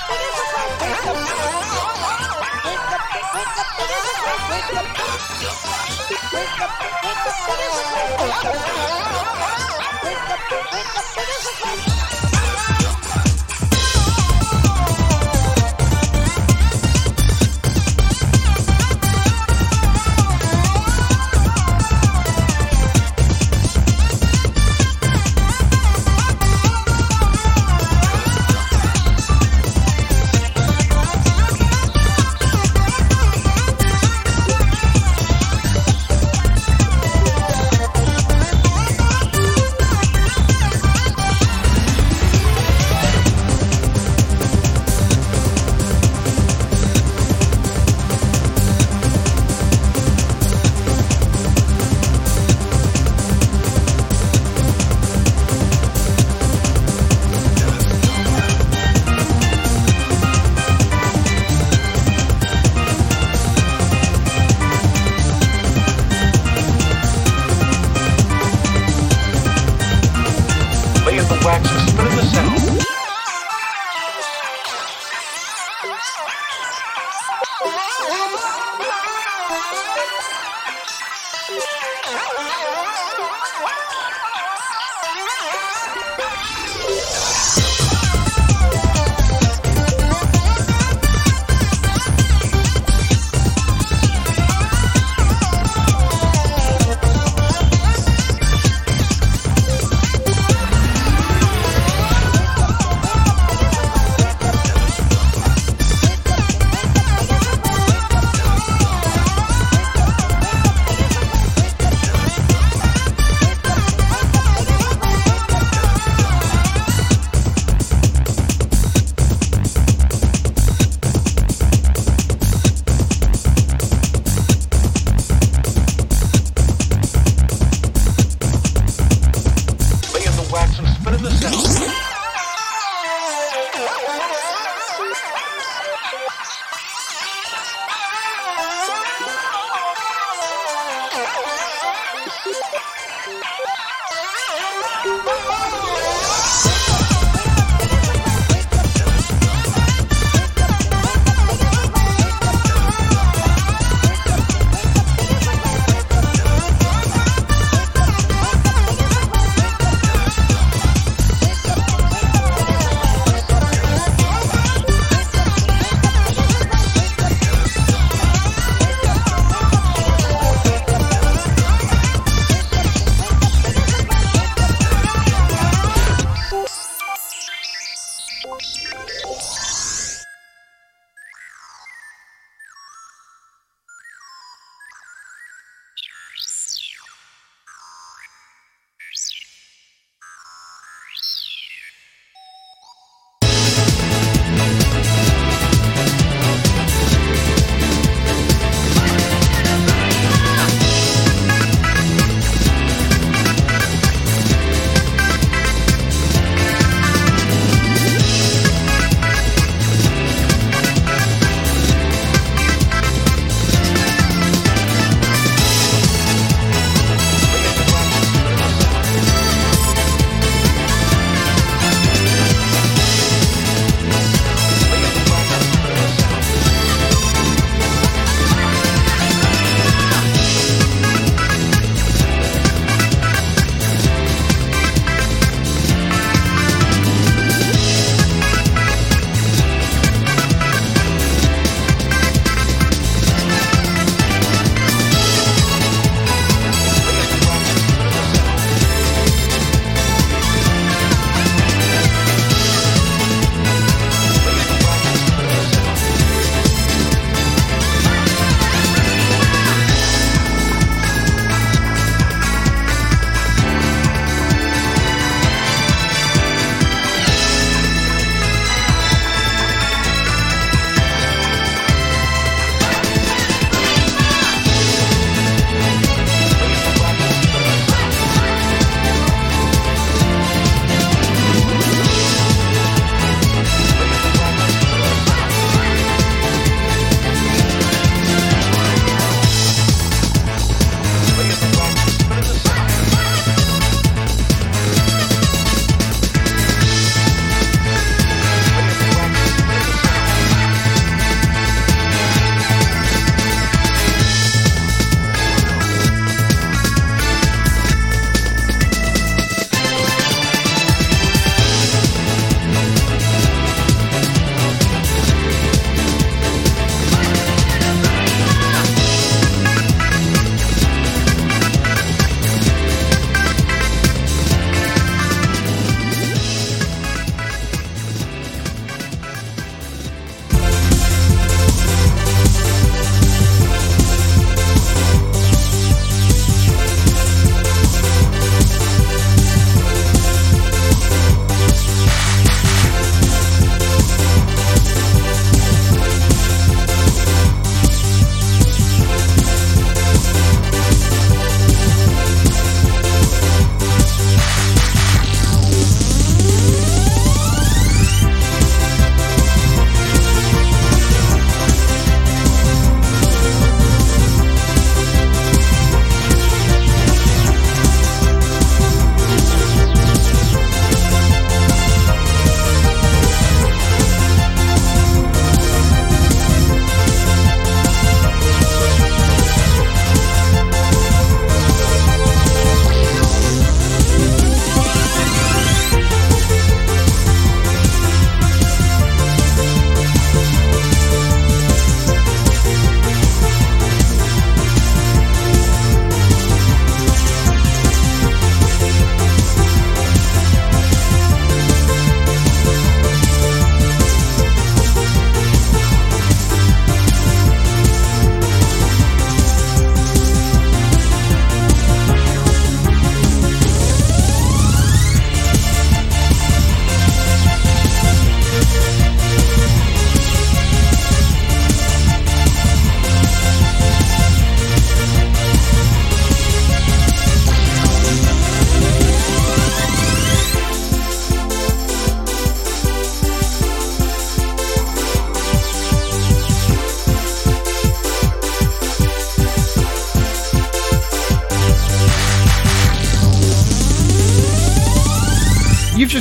wake up,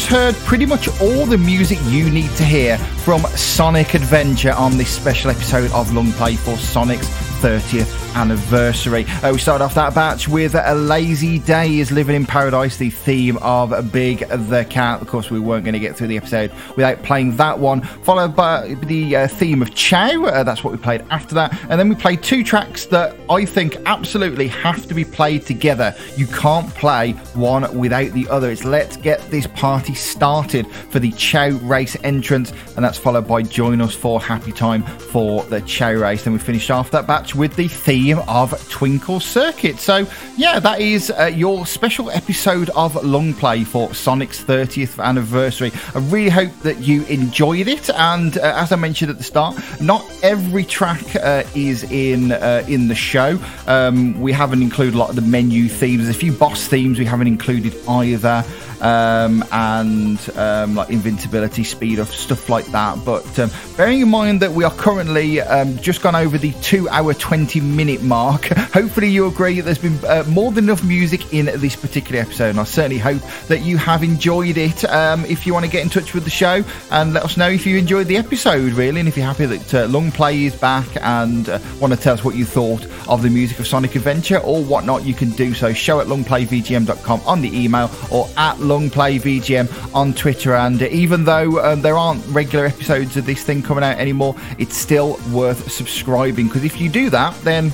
heard pretty much all the music you need to hear from Sonic Adventure on this special episode of Long Play for Sonic's 30th anniversary. Uh, we started off that batch with A Lazy Day is Living in Paradise, the theme of Big the Cat. Of course, we weren't going to get through the episode without playing that one, followed by the uh, theme of Chao. Uh, that's what we played after that. And then we played two tracks that I think absolutely have to be played together. You can't play one without the other. It's Let's Get This Party Started for the Chao Race entrance, and that's followed by Join Us for Happy Time for the Chao Race. Then we finished off that batch with the theme of Twinkle Circuit. So, yeah, that is uh, your special episode of Long Play for Sonic's 30th anniversary. I really hope that you enjoyed it. And uh, as I mentioned at the start, not every track uh, is in uh, in the show. Um, we haven't included a lot of the menu themes. There's a few boss themes we haven't included either um, and um, like invincibility, speed of stuff like that. But um, bearing in mind that we are currently um, just gone over the two hour 20 minute mark, [LAUGHS] hopefully you agree that there's been uh, more than enough music in this particular episode. And I certainly hope that you have enjoyed it. Um, if you want to get in touch with the show and let us know if you enjoyed the episode, really, and if you're happy that uh, Long Play is back and uh, want to tell us what you thought of the music of Sonic Adventure or whatnot, you can do so. Show at longplayvgm.com on the email or at Long Play VGM on Twitter. And even though um, there aren't regular episodes of this thing coming out anymore, it's still worth subscribing because if you do that, then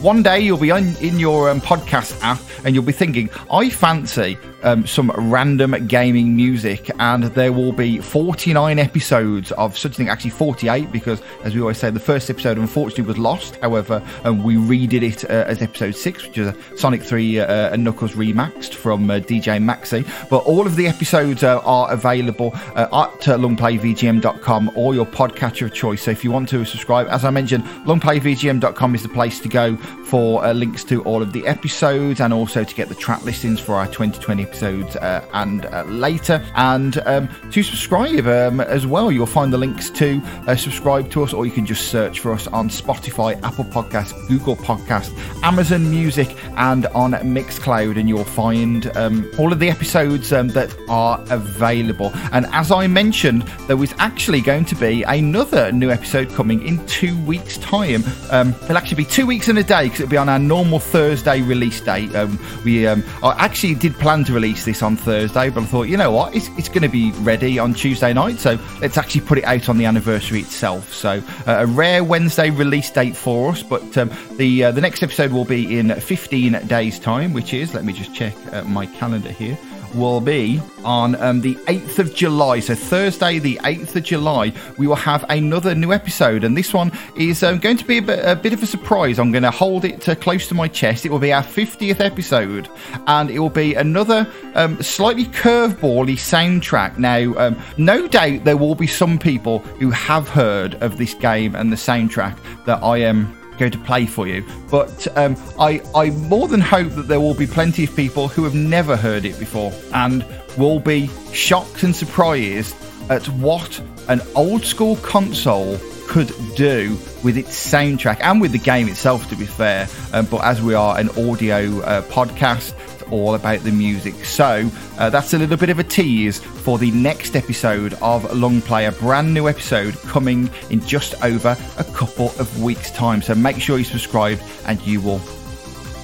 one day you'll be on, in your um, podcast app and you'll be thinking, I fancy um, some random gaming music, and there will be 49 episodes of such a thing. Actually, 48 because, as we always say, the first episode unfortunately was lost. However, um, we redid it uh, as episode six, which is a Sonic 3 uh, and Knuckles remaxed from uh, DJ Maxi. But all of the episodes uh, are available uh, at uh, longplayvgm.com or your podcatcher of choice. So if you want to subscribe, as I mentioned, longplayvgm.com is the place to go for uh, links to all of the episodes and also to get the track listings for our 2020 episodes uh, and uh, later. And um, to subscribe um, as well, you'll find the links to uh, subscribe to us, or you can just search for us on Spotify, Apple Podcasts, Google Podcasts, Amazon Music, and on Mixcloud, and you'll find um, all of the episodes um, that are available. And as I mentioned, there was actually going to be another new episode coming in two weeks' time. Um, it'll actually be two weeks and a day because it'll be on our normal Thursday release date. Um, we um, I actually did plan to release this on Thursday, but I thought, you know what, it's, it's going to be ready on Tuesday night, so let's actually put it out on the anniversary itself. So uh, a rare Wednesday release date for us, but um, the uh, the next episode will be in 15 days' time, which is let me just check uh, my calendar here will be on um, the 8th of July. So, Thursday, the 8th of July, we will have another new episode. And this one is um, going to be a bit, a bit, of a surprise. I'm going to hold it uh, close to my chest. It will be our 50th episode. And it will be another um, slightly curvebally soundtrack. Now, um, no doubt there will be some people who have heard of this game and the soundtrack that I am going to play for you. But um, I, I more than hope that there will be plenty of people who have never heard it before and will be shocked and surprised at what an old school console could do with its soundtrack and with the game itself, to be fair. Um, but as we are an audio uh, podcast, all about the music. So uh, that's a little bit of a tease for the next episode of Long Play, a brand new episode coming in just over a couple of weeks' time. So make sure you subscribe and you will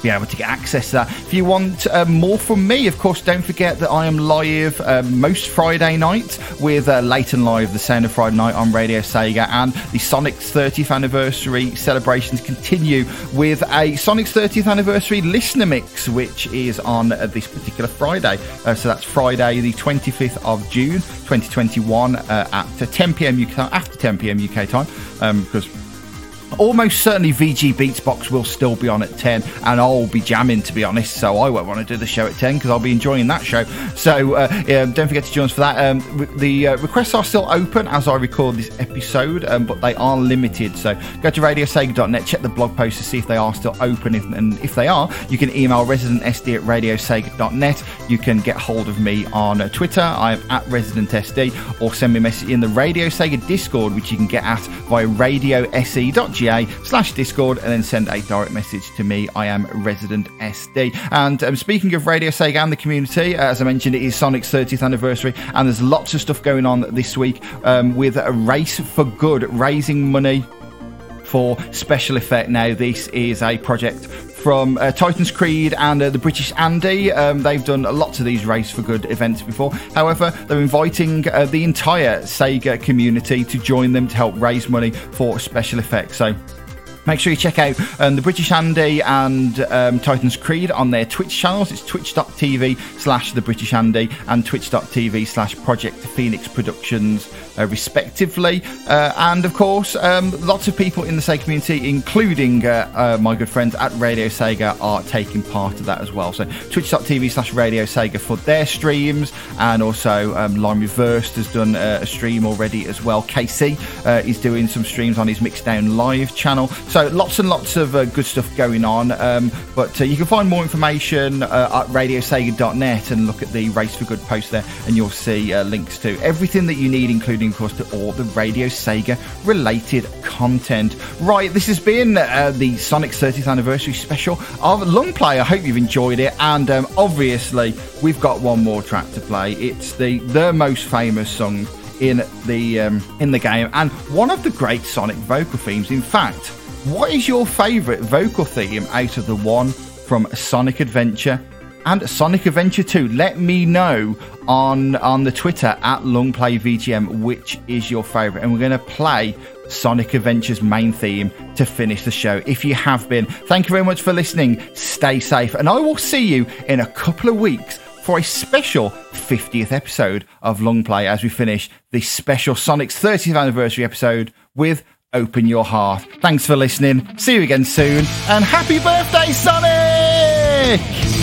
be able to get access to that. If you want uh, more from me, of course, don't forget that I am live uh, most Friday night with uh, Leighton Live, the Sound of Friday Night on Radio Sega, and the Sonic's 30th anniversary celebrations continue with a Sonic's 30th anniversary listener mix, which is on uh, this particular Friday. Uh, so that's Friday, the 25th of June, 2021, uh, at 10 p.m. UK after 10 p.m. UK time, because. Um, Almost certainly VG Beats Box will still be on at 10 and I'll be jamming to be honest so I won't want to do the show at 10 because I'll be enjoying that show. So uh, yeah, don't forget to join us for that. Um, the uh, requests are still open as I record this episode um, but they are limited. So go to radiosega.net check the blog post to see if they are still open. If, and if they are you can email residentsd at radiosega.net you can get hold of me on uh, Twitter. I am at residentsd or send me a message in the Radio Sega Discord which you can get at via radiose.gg Slash Discord and then send a direct message to me. I am Resident SD. And um, speaking of Radio Sega and the community, uh, as I mentioned, it is Sonic's 30th anniversary, and there's lots of stuff going on this week um, with a race for good, raising money for special effect. Now, this is a project from uh, Titans Creed and uh, the British Andy. Um, they've done lots of these Race for Good events before. However, they're inviting uh, the entire Sega community to join them to help raise money for special effects. So Make sure you check out um, the British Andy and um, Titans Creed on their Twitch channels. It's twitch.tv slash the British Andy and twitch.tv slash Project Phoenix Productions, uh, respectively. Uh, and of course, um, lots of people in the Sega community, including uh, uh my good friends at Radio Sega, are taking part of that as well. So twitch.tv slash Radio Sega for their streams. And also, um, Line Reversed has done uh, a stream already as well. KC uh, is doing some streams on his Mixdown Live channel. So lots and lots of good stuff going on. Um, but you can find more information at radiosega.net and look at the Race for Good post there, and you'll see links to everything that you need, including, of course, to all the Radio Sega related content. Right, this has been uh, the Sonic 30th anniversary special of Long Play. I hope you've enjoyed it, and um, obviously we've got one more track to play. It's the the most famous song in the um, in the game and one of the great Sonic vocal themes. In fact, what is your favourite vocal theme out of the one from Sonic Adventure and Sonic Adventure 2? Let me know on on the Twitter at LongPlayVGM which is your favourite, and we're going to play Sonic Adventure's main theme to finish the show. If you have been, thank you very much for listening. Stay safe, and I will see you in a couple of weeks for a special 50th episode of Long Play as we finish this special Sonic's 30th anniversary episode with open your heart. Thanks for listening. See you again soon. And happy birthday, Sonic!